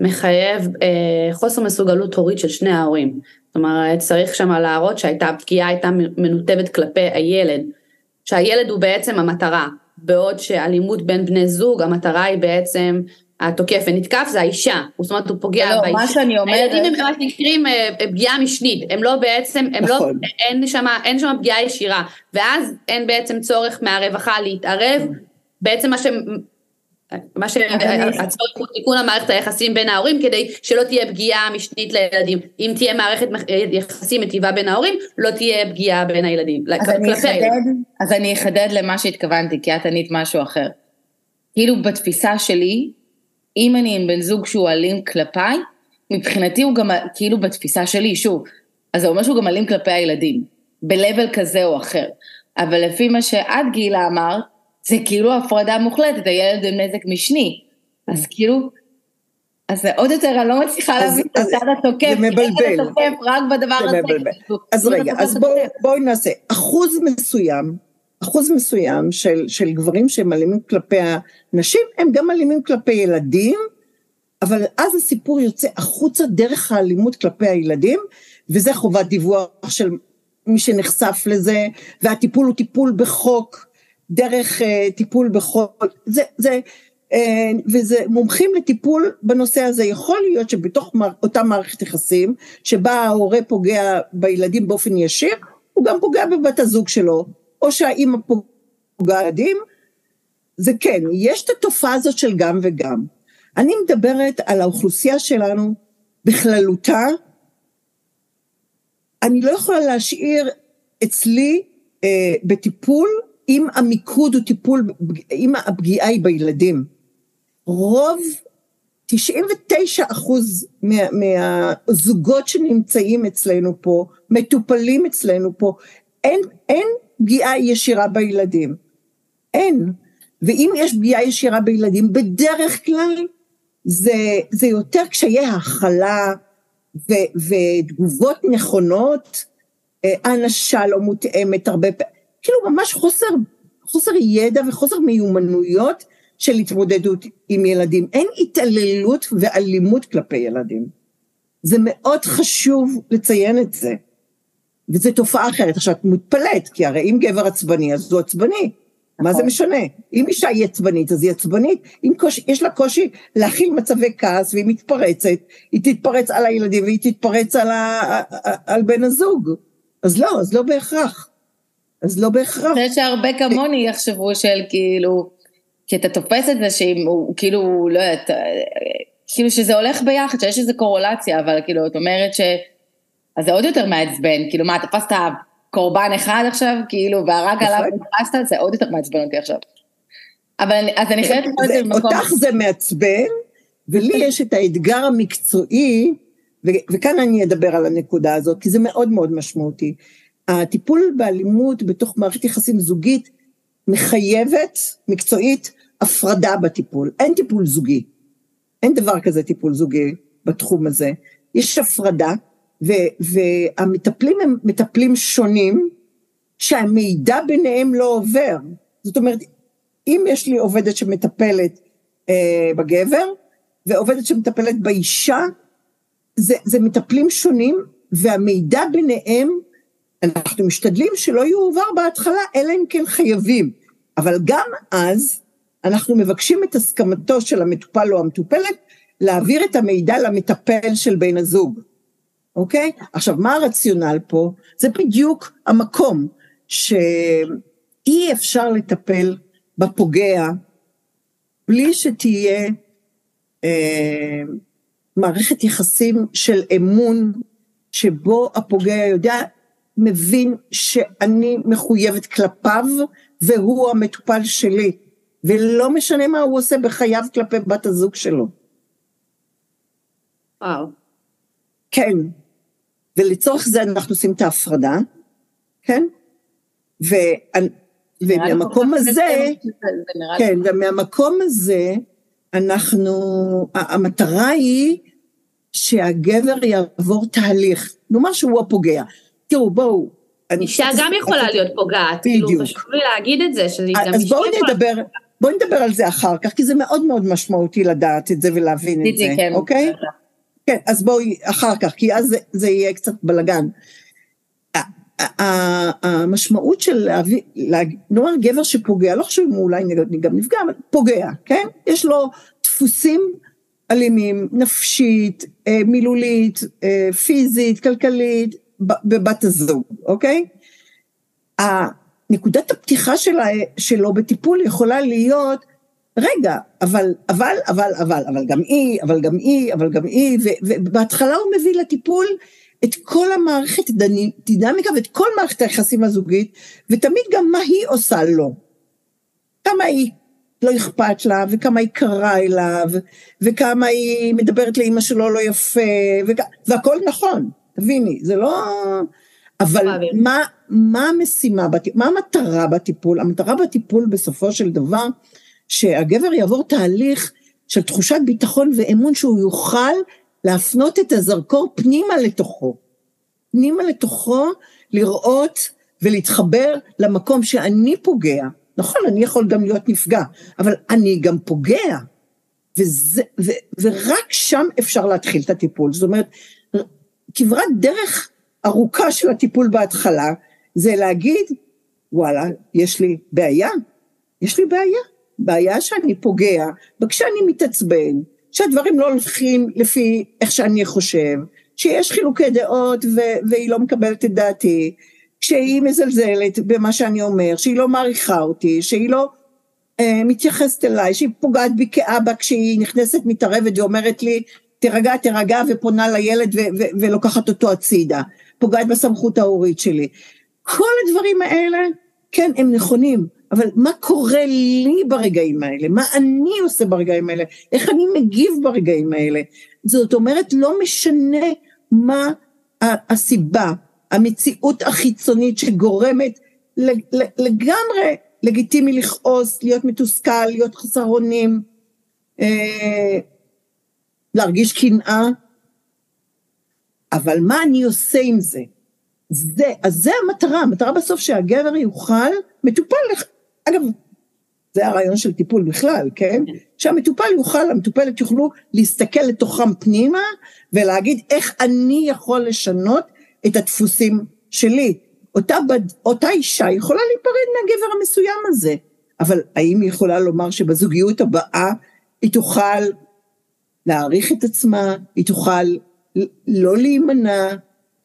מחייב אה, חוסר מסוגלות הורית של שני ההורים. זאת אומרת, צריך שם להראות שהייתה, הפגיעה הייתה מנותבת כלפי הילד, שהילד הוא בעצם המטרה, בעוד שאלימות בין בני זוג, המטרה היא בעצם התוקף ונתקף זה האישה, זאת אומרת הוא פוגע לא, באישה. מה שאני אומרת... הילדים הם ממש נקראים אה, פגיעה משנית, הם לא בעצם, הם לא, נכון. אין שם, אין שם פגיעה ישירה, ואז אין בעצם צורך מהרווחה להתערב בעצם מה ש... מה שהצורך הוא תיקון המערכת היחסים בין ההורים כדי שלא תהיה פגיעה משנית לילדים. אם תהיה מערכת יחסים מטיבה בין ההורים, לא תהיה פגיעה בין הילדים. אז אני אחדד, אז אני אחדד למה שהתכוונתי, כי את ענית משהו אחר. כאילו בתפיסה שלי, אם אני עם בן זוג שהוא אלים כלפיי, מבחינתי הוא גם, כאילו בתפיסה שלי, שוב, אז זה אומר שהוא גם אלים כלפי הילדים, ב-level כזה או אחר. אבל לפי מה שאת גילה אמרת, זה כאילו הפרדה מוחלטת, הילד עם נזק משני. אז כאילו, אז זה עוד יותר, אני לא מצליחה להבין את הצד התוקף. זה מבלבל. התוקף רק בדבר הזה. אז רגע, אז בואו בוא נעשה, אחוז מסוים, אחוז מסוים של, של גברים שהם אלימים כלפי הנשים, הם גם אלימים כלפי ילדים, אבל אז הסיפור יוצא החוצה דרך האלימות כלפי הילדים, וזה חובת דיווח של מי שנחשף לזה, והטיפול הוא טיפול בחוק, דרך uh, טיפול בכל, זה, זה, uh, וזה מומחים לטיפול בנושא הזה, יכול להיות שבתוך מר, אותה מערכת יחסים, שבה ההורה פוגע בילדים באופן ישיר, הוא גם פוגע בבת הזוג שלו, או שהאימא פוגעת בילדים, זה כן, יש את התופעה הזאת של גם וגם. אני מדברת על האוכלוסייה שלנו בכללותה, אני לא יכולה להשאיר אצלי אה, בטיפול אם המיקוד הוא טיפול, אם הפגיעה היא בילדים. רוב, 99 אחוז מה, מהזוגות שנמצאים אצלנו פה, מטופלים אצלנו פה, אין, אין פגיעה ישירה בילדים. אין. ואם יש פגיעה ישירה בילדים, בדרך כלל זה, זה יותר קשיי הכלה ותגובות נכונות, האנשה אה, לא מותאמת הרבה פעמים, כאילו ממש חוסר, חוסר ידע וחוסר מיומנויות של התמודדות עם ילדים. אין התעללות ואלימות כלפי ילדים. זה מאוד חשוב לציין את זה. וזו תופעה אחרת. עכשיו, את מתפלאת, כי הרי אם גבר עצבני, אז הוא עצבני. מה זה נכון. משנה? אם אישה היא עצבנית, אז היא עצבנית. אם קוש, יש לה קושי להכיל מצבי כעס, והיא מתפרצת, היא תתפרץ על הילדים והיא תתפרץ על, ה, על בן הזוג. אז לא, אז לא בהכרח. אז לא בהכרח. אני חושבת שהרבה כמוני יחשבו של כאילו, כי אתה תופס את זה שהוא כאילו, לא יודעת, כאילו שזה הולך ביחד, שיש איזו קורולציה, אבל כאילו, את אומרת ש... אז זה עוד יותר מעצבן, כאילו מה, תפסת קורבן אחד עכשיו, כאילו, והרג עליו ותפסת, זה עוד יותר מעצבן אותי עכשיו. אבל אז אני חייבת לראות את זה במקום... אותך זה מעצבן, ולי יש את האתגר המקצועי, וכאן אני אדבר על הנקודה הזאת, כי זה מאוד מאוד משמעותי. הטיפול באלימות בתוך מערכת יחסים זוגית מחייבת, מקצועית, הפרדה בטיפול. אין טיפול זוגי. אין דבר כזה טיפול זוגי בתחום הזה. יש הפרדה, ו, והמטפלים הם מטפלים שונים, שהמידע ביניהם לא עובר. זאת אומרת, אם יש לי עובדת שמטפלת אה, בגבר, ועובדת שמטפלת באישה, זה, זה מטפלים שונים, והמידע ביניהם, אנחנו משתדלים שלא יועבר בהתחלה, אלא אם כן חייבים. אבל גם אז, אנחנו מבקשים את הסכמתו של המטופל או המטופלת, להעביר את המידע למטפל של בן הזוג. אוקיי? עכשיו, מה הרציונל פה? זה בדיוק המקום שאי אפשר לטפל בפוגע בלי שתהיה אה, מערכת יחסים של אמון, שבו הפוגע יודע, מבין שאני מחויבת כלפיו והוא המטופל שלי, ולא משנה מה הוא עושה בחייו כלפי בת הזוג שלו. וואו. כן, ולצורך זה אנחנו עושים את ההפרדה, כן? ו... ומהמקום הזה, כן, ומהמקום הזה, אנחנו, המטרה היא שהגבר יעבור תהליך, נאמר שהוא הפוגע. תראו, בואו. אישה גם יכולה להיות פוגעת, כאילו, חשוב לי להגיד את זה, שזה גם אז בואו נדבר, בואי נדבר על זה אחר כך, כי זה מאוד מאוד משמעותי לדעת את זה ולהבין את זה, כן, אוקיי? כן, אז בואי אחר כך, כי אז זה, זה יהיה קצת בלאגן. המשמעות של להביא, נאמר גבר שפוגע, לא חשוב אם הוא אולי גם נפגע, אבל פוגע, כן? יש לו דפוסים אלימים, נפשית, אה, מילולית, אה, פיזית, כלכלית, בבת הזוג, אוקיי? נקודת הפתיחה שלה, שלו בטיפול יכולה להיות, רגע, אבל, אבל, אבל, אבל, אבל גם היא, אבל גם היא, אבל גם היא, ובהתחלה הוא מביא לטיפול את כל המערכת דינמיקה ואת כל מערכת היחסים הזוגית, ותמיד גם מה היא עושה לו. כמה היא לא אכפת לה, וכמה היא קרה אליו, וכמה היא מדברת לאימא שלו לא יפה, וכ... והכל נכון, תביני, זה לא... אבל מה, מה המשימה, מה המטרה בטיפול? המטרה בטיפול בסופו של דבר, שהגבר יעבור תהליך של תחושת ביטחון ואמון שהוא יוכל להפנות את הזרקור פנימה לתוכו. פנימה לתוכו, לראות ולהתחבר למקום שאני פוגע. נכון, אני יכול גם להיות נפגע, אבל אני גם פוגע. וזה, ו, ורק שם אפשר להתחיל את הטיפול. זאת אומרת, כברת דרך ארוכה של הטיפול בהתחלה, זה להגיד, וואלה, יש לי בעיה, יש לי בעיה, בעיה שאני פוגע, וכשאני מתעצבן, שהדברים לא הולכים לפי איך שאני חושב, שיש חילוקי דעות ו- והיא לא מקבלת את דעתי, שהיא מזלזלת במה שאני אומר, שהיא לא מעריכה אותי, שהיא לא אה, מתייחסת אליי, שהיא פוגעת בי כאבא כשהיא נכנסת מתערבת ואומרת לי, תירגע, תירגע, ופונה לילד ו- ו- ולוקחת אותו הצידה. פוגעת בסמכות ההורית שלי. כל הדברים האלה, כן, הם נכונים, אבל מה קורה לי ברגעים האלה? מה אני עושה ברגעים האלה? איך אני מגיב ברגעים האלה? זאת אומרת, לא משנה מה הסיבה, המציאות החיצונית שגורמת לגמרי לגיטימי לכעוס, להיות מתוסכל, להיות חסר אונים, אה, להרגיש קנאה, אבל מה אני עושה עם זה? זה, אז זה המטרה, המטרה בסוף שהגבר יוכל, מטופל, אגב, זה הרעיון של טיפול בכלל, כן? כן? שהמטופל יוכל, המטופלת יוכלו להסתכל לתוכם פנימה ולהגיד איך אני יכול לשנות את הדפוסים שלי. אותה, בד... אותה אישה יכולה להיפרד מהגבר המסוים הזה, אבל האם היא יכולה לומר שבזוגיות הבאה היא תוכל להעריך את עצמה, היא תוכל לא להימנע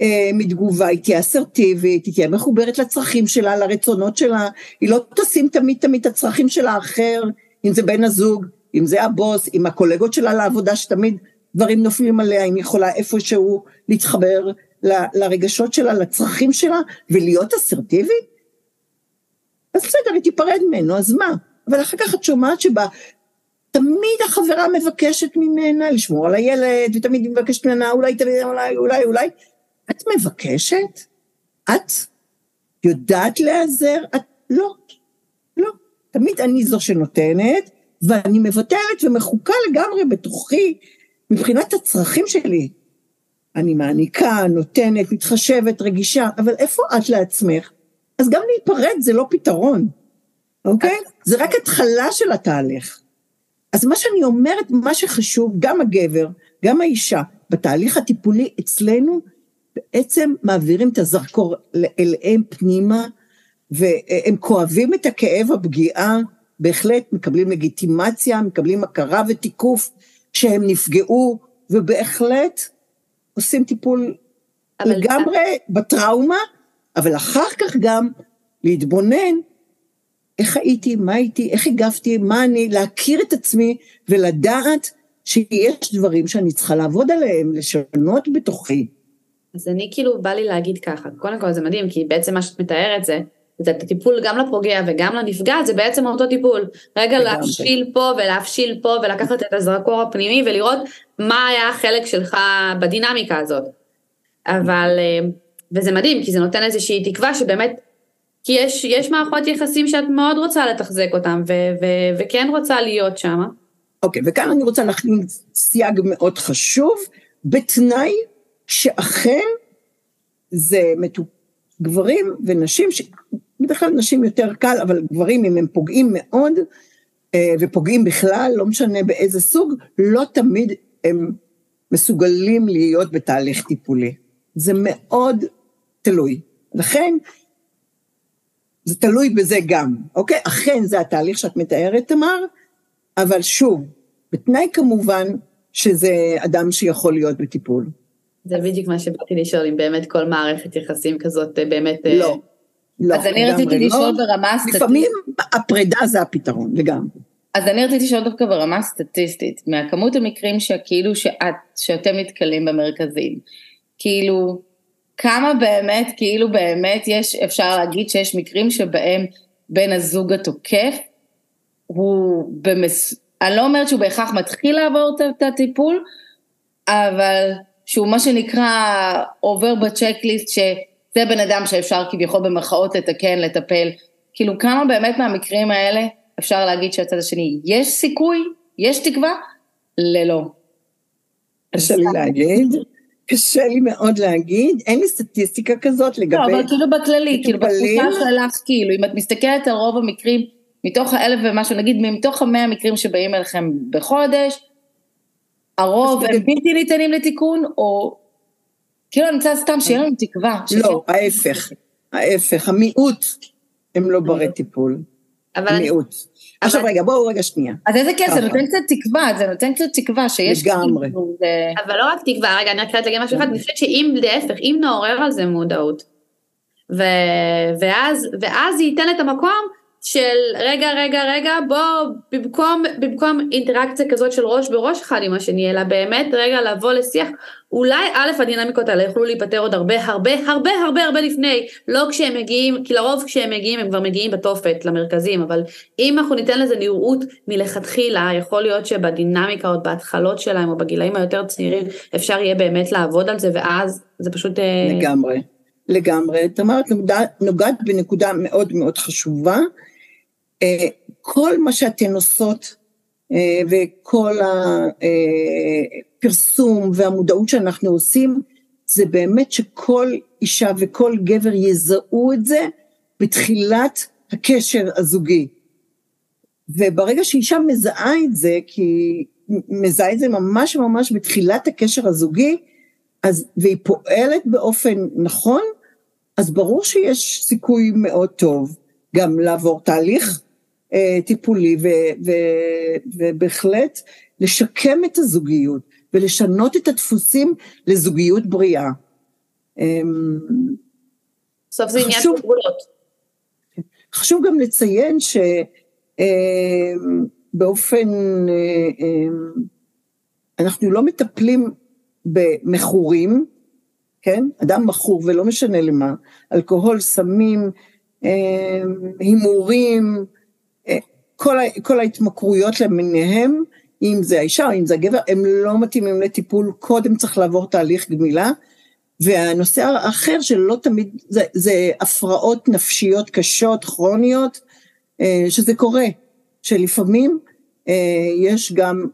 אה, מתגובה, היא תהיה אסרטיבית, היא תהיה מחוברת לצרכים שלה, לרצונות שלה, היא לא תשים תמיד תמיד את הצרכים של האחר, אם זה בן הזוג, אם זה הבוס, עם הקולגות שלה לעבודה שתמיד דברים נופלים עליה, אם היא יכולה איפשהו להתחבר ל, לרגשות שלה, לצרכים שלה, ולהיות אסרטיבית? אז בסדר, היא תיפרד ממנו, אז מה? אבל אחר כך את שומעת שבה תמיד החברה מבקשת ממנה לשמור על הילד, ותמיד היא מבקשת ממנה, אולי, אולי, אולי, אולי. את מבקשת? את יודעת להיעזר? את לא, לא. תמיד אני זו שנותנת, ואני מבטלת ומחוקה לגמרי בתוכי, מבחינת הצרכים שלי. אני מעניקה, נותנת, מתחשבת, רגישה, אבל איפה את לעצמך? אז גם להיפרד זה לא פתרון, אוקיי? זה רק התחלה של התהליך. אז מה שאני אומרת, מה שחשוב, גם הגבר, גם האישה, בתהליך הטיפולי אצלנו, בעצם מעבירים את הזרקור אליהם פנימה, והם כואבים את הכאב הפגיעה, בהחלט מקבלים לגיטימציה, מקבלים הכרה ותיקוף שהם נפגעו, ובהחלט עושים טיפול לגמרי בטראומה, אבל אחר כך גם להתבונן איך הייתי, מה הייתי, איך הגבתי, מה אני, להכיר את עצמי ולדעת שיש דברים שאני צריכה לעבוד עליהם, לשנות בתוכי. אז אני כאילו, בא לי להגיד ככה, קודם כל זה מדהים, כי בעצם מה שאת מתארת זה, זה טיפול גם לפוגע וגם לנפגע, זה בעצם אותו טיפול. רגע להפשיל פה ולהפשיל פה ולקחת את הזרקור הפנימי ולראות מה היה החלק שלך בדינמיקה הזאת. אבל, אה, וזה מדהים, כי זה נותן איזושהי תקווה שבאמת כי יש, יש מערכות יחסים שאת מאוד רוצה לתחזק אותם, ו, ו, וכן רוצה להיות שם. אוקיי, okay, וכאן אני רוצה להכניס סייג מאוד חשוב, בתנאי שאכן זה מטופ... גברים ונשים, ש... בדרך כלל נשים יותר קל, אבל גברים אם הם פוגעים מאוד, אה, ופוגעים בכלל, לא משנה באיזה סוג, לא תמיד הם מסוגלים להיות בתהליך טיפולי. זה מאוד תלוי. לכן, זה תלוי בזה גם, אוקיי? אכן זה התהליך שאת מתארת, תמר, אבל שוב, בתנאי כמובן שזה אדם שיכול להיות בטיפול. זה בדיוק מה שבאתי לשאול, אם באמת כל מערכת יחסים כזאת אה, באמת... אה, לא, לא. אז אני רציתי לא. לשאול ברמה הסטטיסטית. לפעמים הפרידה זה הפתרון, לגמרי. אז אני רציתי לשאול דווקא ברמה סטטיסטית, מהכמות המקרים שכאילו שאת, שאתם נתקלים במרכזים, כאילו, כמה באמת, כאילו באמת יש, אפשר להגיד שיש מקרים שבהם בן הזוג התוקף הוא במס... אני לא אומרת שהוא בהכרח מתחיל לעבור את הטיפול, אבל שהוא מה שנקרא עובר בצ'קליסט שזה בן אדם שאפשר כביכול במרכאות לתקן, לטפל. כאילו כמה באמת מהמקרים האלה אפשר להגיד שהצד השני יש סיכוי, יש תקווה? ללא. קשה לי להגיד. קשה לי מאוד להגיד, אין לי סטטיסטיקה כזאת לגבי... לא, אבל כאילו בכללי, כאילו בתקופה שלך, כאילו, אם את מסתכלת על רוב המקרים, מתוך האלף ומשהו, נגיד מתוך המאה מקרים שבאים אליכם בחודש, הרוב הם בלתי ניתנים לתיקון, או כאילו אני רוצה סתם שיהיה לנו תקווה. לא, ההפך, ההפך, המיעוט הם לא ברי טיפול. אבל מיעוט. עכשיו רגע, בואו רגע שנייה. אז איזה כיף, זה נותן קצת תקווה, זה נותן קצת תקווה שיש... לגמרי. אבל לא רק תקווה, רגע, אני רק חייבת להגיד משהו אחד, אני חושבת שאם להפך, אם נעורר על זה מודעות, ואז, ואז זה ייתן את המקום של רגע, רגע, רגע, בוא, במקום, במקום אינטראקציה כזאת של ראש בראש אחד עם השני, אלא באמת רגע לבוא לשיח, אולי א', הדינמיקות האלה יוכלו להיפטר עוד הרבה, הרבה, הרבה, הרבה, הרבה לפני, לא כשהם מגיעים, כי לרוב כשהם מגיעים, הם כבר מגיעים בתופת למרכזים, אבל אם אנחנו ניתן לזה נראות מלכתחילה, יכול להיות שבדינמיקה עוד בהתחלות שלהם, או בגילאים היותר צעירים, אפשר יהיה באמת לעבוד על זה, ואז זה פשוט... אה, לגמרי. לגמרי. תמר, את נוגעת בנקודה מאוד מאוד חשובה. אה, כל מה שאתן עושות וכל הפרסום והמודעות שאנחנו עושים, זה באמת שכל אישה וכל גבר יזהו את זה בתחילת הקשר הזוגי. וברגע שאישה מזהה את זה, כי מזהה את זה ממש ממש בתחילת הקשר הזוגי, אז, והיא פועלת באופן נכון, אז ברור שיש סיכוי מאוד טוב גם לעבור תהליך אה, טיפולי ו, ו, ובהחלט לשקם את הזוגיות ולשנות את הדפוסים לזוגיות בריאה. אמ, בסוף זה עניין של גבולות. חשוב גם לציין שבאופן, אה, אמ, אנחנו לא מטפלים במכורים, כן? אדם מכור ולא משנה למה, אלכוהול, סמים, אה, הימורים, אה, כל, כל ההתמכרויות למיניהם, אם זה האישה או אם זה הגבר, הם לא מתאימים לטיפול, קודם צריך לעבור תהליך גמילה. והנושא האחר שלא תמיד, זה, זה הפרעות נפשיות קשות, כרוניות, אה, שזה קורה, שלפעמים יש גם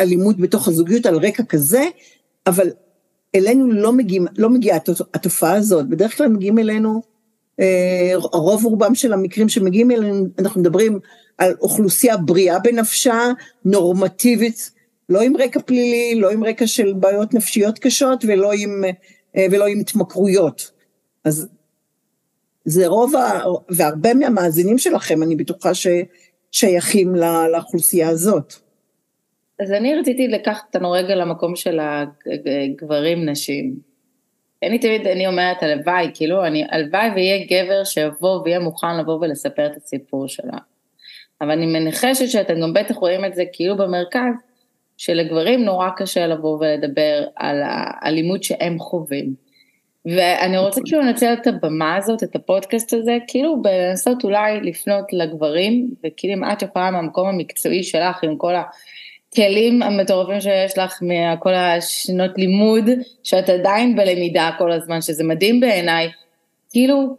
אלימות בתוך הזוגיות על רקע כזה, אבל אלינו לא, מגיעים, לא מגיעה התופעה הזאת, בדרך כלל מגיעים אלינו, אה, רוב רובם של המקרים שמגיעים אלינו, אנחנו מדברים על אוכלוסייה בריאה בנפשה, נורמטיבית, לא עם רקע פלילי, לא עם רקע של בעיות נפשיות קשות ולא עם, אה, ולא עם התמכרויות. אז זה רוב, ה, והרבה מהמאזינים שלכם, אני בטוחה ששייכים לאוכלוסייה הזאת. אז אני רציתי לקחת אותנו רגע למקום של הגברים נשים. אני תמיד, אני אומרת הלוואי, כאילו, אני, הלוואי ויהיה גבר שיבוא ויהיה מוכן לבוא ולספר את הסיפור שלה. אבל אני מנחשת שאתם גם בטח רואים את זה כאילו במרכז, שלגברים נורא קשה לבוא ולדבר על האלימות שהם חווים. ואני רוצה כאילו לנצל את הבמה הזאת, את הפודקאסט הזה, כאילו לנסות אולי לפנות לגברים, וכאילו אם את יכולה מהמקום המקצועי שלך, עם כל. הכלים המטורפים שיש לך מכל השנות לימוד, שאת עדיין בלמידה כל הזמן, שזה מדהים בעיניי, כאילו,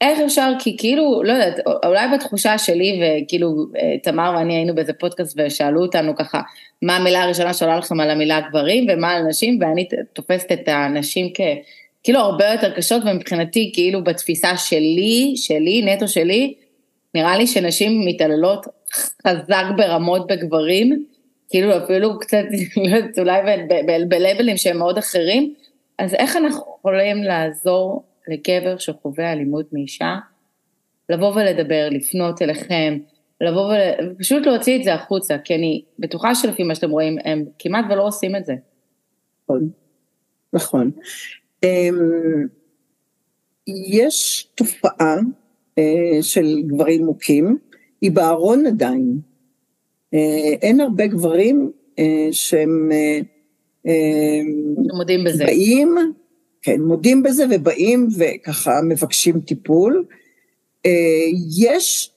איך אפשר, כי כאילו, לא יודעת, אולי בתחושה שלי, וכאילו, אה, תמר ואני היינו באיזה פודקאסט ושאלו אותנו ככה, מה המילה הראשונה שעולה לכם על המילה גברים ומה על נשים, ואני תופסת את הנשים כ... כאילו הרבה יותר קשות, ומבחינתי, כאילו בתפיסה שלי, שלי, נטו שלי, נראה לי שנשים מתעללות חזק ברמות בגברים, כאילו אפילו קצת, אולי בלבלים שהם מאוד אחרים, אז איך אנחנו יכולים לעזור לגבר שחווה אלימות מאישה, לבוא ולדבר, לפנות אליכם, לבוא ופשוט להוציא את זה החוצה, כי אני בטוחה שלפי מה שאתם רואים, הם כמעט ולא עושים את זה. נכון, נכון. אמ, יש תופעה אה, של גברים מוכים, היא בארון עדיין. אה, אין הרבה גברים אה, שהם מודים בזה. באים, כן, מודים בזה ובאים וככה מבקשים טיפול. יש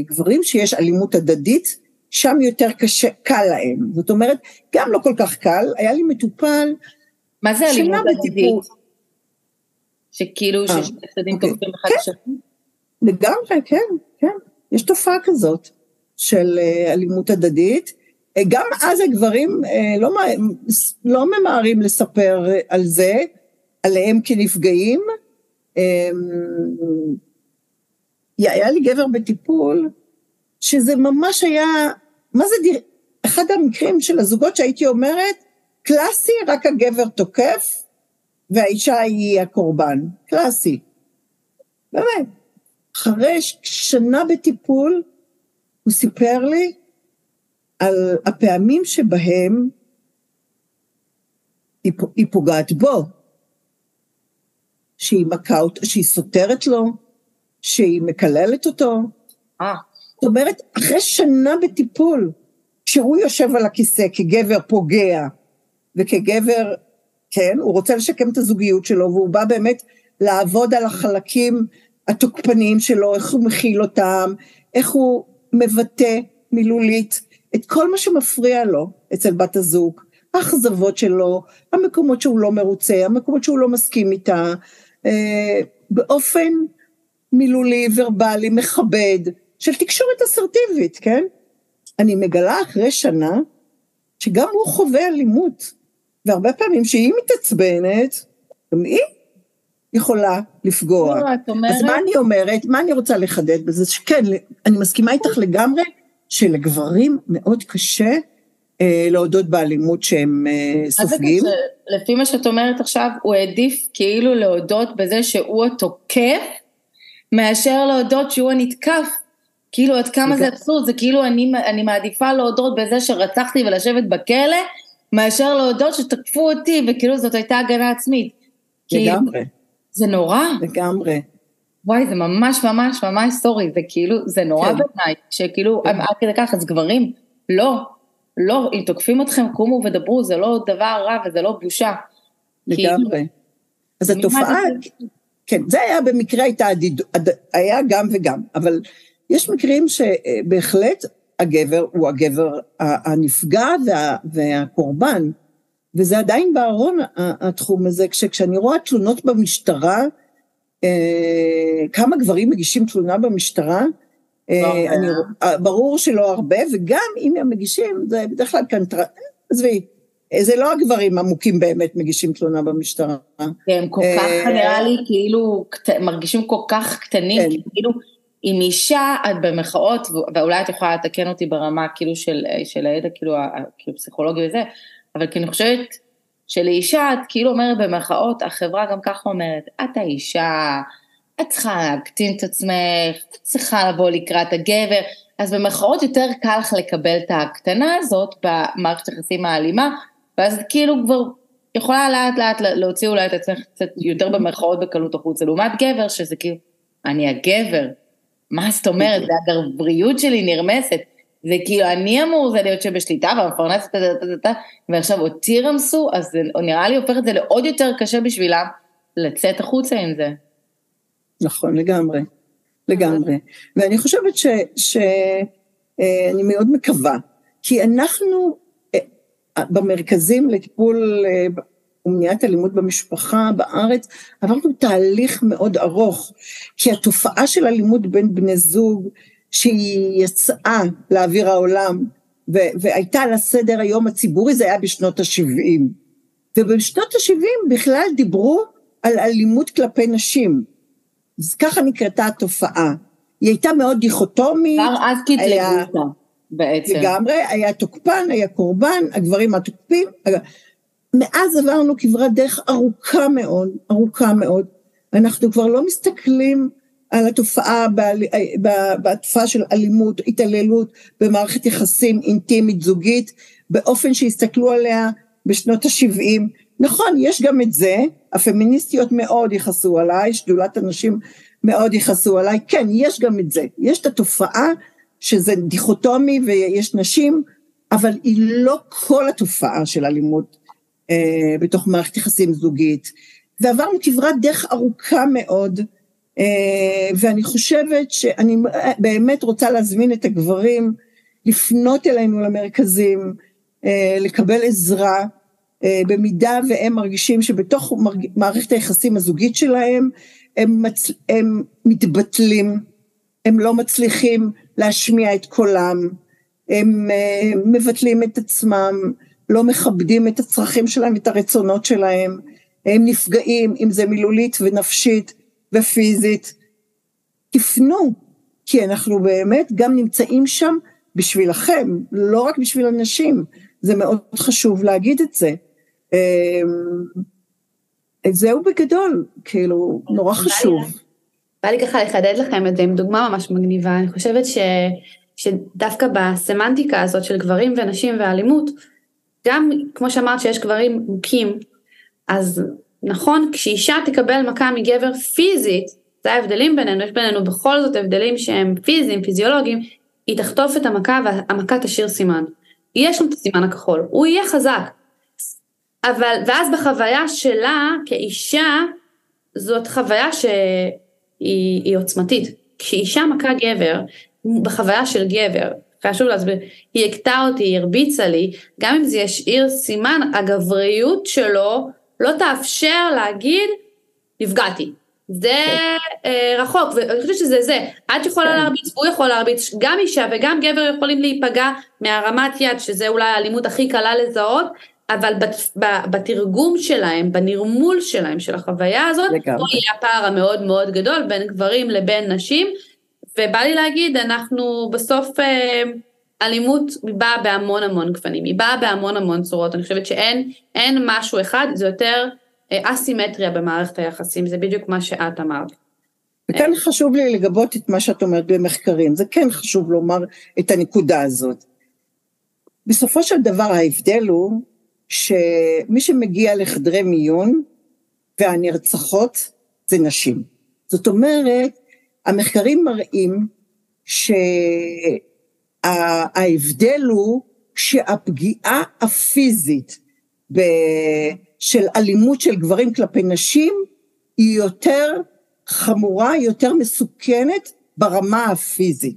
גברים שיש אלימות הדדית, שם יותר קשה, קל להם. זאת אומרת, גם לא כל כך קל, היה לי מטופל, מה זה אלימות הדדית? שכאילו ששני צדדים אוקיי. תוקפים אחד את כן. השני? לגמרי, כן, כן, יש תופעה כזאת. של אה, אלימות הדדית. אה, גם אז הגברים אה, לא, לא ממהרים לספר על זה, עליהם כנפגעים. היה לי גבר בטיפול, שזה ממש היה, מה זה, דיר, אחד המקרים של הזוגות שהייתי אומרת, קלאסי, רק הגבר תוקף, והאישה היא הקורבן, קלאסי. באמת. אחרי שנה בטיפול, הוא סיפר לי על הפעמים שבהם היא פוגעת בו, שהיא מכה אותו, שהיא סותרת לו, שהיא מקללת אותו, אה. זאת אומרת, אחרי שנה בטיפול, כשהוא יושב על הכיסא כגבר פוגע, וכגבר, כן, הוא רוצה לשקם את הזוגיות שלו, והוא בא באמת לעבוד על החלקים התוקפניים שלו, איך הוא מכיל אותם, איך הוא מבטא מילולית את כל מה שמפריע לו אצל בת הזוג, האכזבות שלו, המקומות שהוא לא מרוצה, המקומות שהוא לא מסכים איתה, באופן מילולי, ורבלי, מכבד, של תקשורת אסרטיבית, כן? אני מגלה אחרי שנה שגם הוא חווה אלימות, והרבה פעמים שהיא מתעצבנת, גם היא יכולה לפגוע. לא, את אומרת... אז מה אני אומרת, מה אני רוצה לחדד בזה, שכן, אני מסכימה איתך לגמרי, שלגברים מאוד קשה אה, להודות באלימות שהם אה, סופגים. אז לפי מה שאת אומרת עכשיו, הוא העדיף כאילו להודות בזה שהוא התוקף, מאשר להודות שהוא הנתקף. כאילו עד כמה זה אבסורד, זה כאילו אני, אני מעדיפה להודות בזה שרצחתי ולשבת בכלא, מאשר להודות שתקפו אותי, וכאילו זאת הייתה הגנה עצמית. לגמרי. זה נורא. לגמרי. וואי, זה ממש ממש ממש סורי, זה כאילו, זה נורא כן. בעיניי, שכאילו, עד כדי כך, אז גברים, לא, לא, אם תוקפים אתכם, קומו ודברו, זה לא דבר רע וזה לא בושה. לגמרי. אז התופעה, כן, זה היה במקרה הייתה, היה גם וגם, אבל יש מקרים שבהחלט הגבר הוא הגבר הנפגע וה, והקורבן, וזה עדיין בארון התחום הזה, כשאני רואה תלונות במשטרה, אה, כמה גברים מגישים תלונה במשטרה, אני, ברור שלא הרבה, וגם אם הם מגישים, זה בדרך כלל קנטר... עזבי, זה לא הגברים המוכים באמת מגישים תלונה במשטרה. הם כל כך, אה, נראה לי, כאילו, מרגישים כל כך קטנים, כן. כאילו, עם אישה, את במחאות, ואולי את יכולה לתקן אותי ברמה כאילו של, של הידע, כאילו, כאילו פסיכולוגי וזה, אבל כי אני חושבת שלאישה את כאילו אומרת במחאות, החברה גם ככה אומרת, את האישה, את צריכה להקטין את עצמך, את צריכה לבוא לקראת הגבר, אז במחאות יותר קל לך לקבל את ההקטנה הזאת במערכת היחסים האלימה, ואז כאילו כבר יכולה לאט לאט להוציא אולי את עצמך קצת יותר במחאות בקלות החוצה, לעומת גבר שזה כאילו, אני הגבר, מה זאת אומרת, זה הגבריות שלי נרמסת. זה כאילו, אני אמור זה להיות שבשליטה והמפרנסת, ועכשיו אותי רמסו, אז זה נראה לי הופך את זה לעוד יותר קשה בשבילם לצאת החוצה עם זה. נכון, לגמרי, לגמרי. ואני חושבת שאני אה, מאוד מקווה, כי אנחנו אה, במרכזים לטיפול אה, ומניעת אלימות במשפחה בארץ, עברנו תהליך מאוד ארוך, כי התופעה של אלימות בין בני זוג, שהיא יצאה לאוויר העולם, והייתה על הסדר היום הציבורי, זה היה בשנות ה-70. ובשנות ה-70 בכלל דיברו על אלימות כלפי נשים. אז ככה נקראתה התופעה. היא הייתה מאוד דיכוטומית. כבר אז קטלגו אותה בעצם. לגמרי, היה תוקפן, היה קורבן, הגברים התוקפים. מאז עברנו כברת דרך ארוכה מאוד, ארוכה מאוד. אנחנו כבר לא מסתכלים על התופעה, בתופעה של אלימות, התעללות במערכת יחסים אינטימית זוגית, באופן שהסתכלו עליה בשנות ה-70. נכון, יש גם את זה, הפמיניסטיות מאוד יכעסו עליי, שדולת הנשים מאוד יכעסו עליי, כן, יש גם את זה. יש את התופעה שזה דיכוטומי ויש נשים, אבל היא לא כל התופעה של אלימות אה, בתוך מערכת יחסים זוגית. ועברנו כברת דרך ארוכה מאוד, אה, ואני חושבת שאני באמת רוצה להזמין את הגברים לפנות אלינו למרכזים, אה, לקבל עזרה, במידה והם מרגישים שבתוך מערכת היחסים הזוגית שלהם הם, מצ... הם מתבטלים, הם לא מצליחים להשמיע את קולם, הם מבטלים את עצמם, לא מכבדים את הצרכים שלהם ואת הרצונות שלהם, הם נפגעים, אם זה מילולית ונפשית ופיזית. תפנו, כי אנחנו באמת גם נמצאים שם בשבילכם, לא רק בשביל אנשים, זה מאוד חשוב להגיד את זה. אמ, זהו בגדול, כאילו, נורא חשוב. בא לי ככה לחדד לכם את זה עם דוגמה ממש מגניבה, אני חושבת ש, שדווקא בסמנטיקה הזאת של גברים ונשים ואלימות, גם כמו שאמרת שיש גברים מוכים, אז נכון, כשאישה תקבל מכה מגבר פיזית, זה ההבדלים בינינו, יש בינינו בכל זאת הבדלים שהם פיזיים, פיזיולוגיים, היא תחטוף את המכה והמכה תשאיר סימן. יש שם את הסימן הכחול, הוא יהיה חזק. אבל, ואז בחוויה שלה כאישה, זאת חוויה שהיא עוצמתית. כשאישה מכה גבר, בחוויה של גבר, חשוב להסביר, היא הכתה אותי, היא הרביצה לי, גם אם זה ישאיר סימן, הגבריות שלו לא תאפשר להגיד, נפגעתי. זה אה, רחוק, ואני חושבת שזה זה. את יכולה כן. להרביץ, הוא יכול להרביץ, גם אישה וגם גבר יכולים להיפגע מהרמת יד, שזה אולי האלימות הכי קלה לזהות, אבל בת, בתרגום שלהם, בנרמול שלהם, של החוויה הזאת, פה יהיה הפער המאוד מאוד גדול בין גברים לבין נשים, ובא לי להגיד, אנחנו בסוף אה, אלימות באה בהמון המון גוונים, היא באה בהמון המון צורות, אני חושבת שאין משהו אחד, זה יותר אה, אסימטריה במערכת היחסים, זה בדיוק מה שאת אמרת. וכאן חשוב לי לגבות את מה שאת אומרת במחקרים, זה כן חשוב לומר את הנקודה הזאת. בסופו של דבר ההבדל הוא שמי שמגיע לחדרי מיון והנרצחות זה נשים. זאת אומרת, המחקרים מראים שההבדל הוא שהפגיעה הפיזית של אלימות של גברים כלפי נשים היא יותר חמורה, יותר מסוכנת ברמה הפיזית.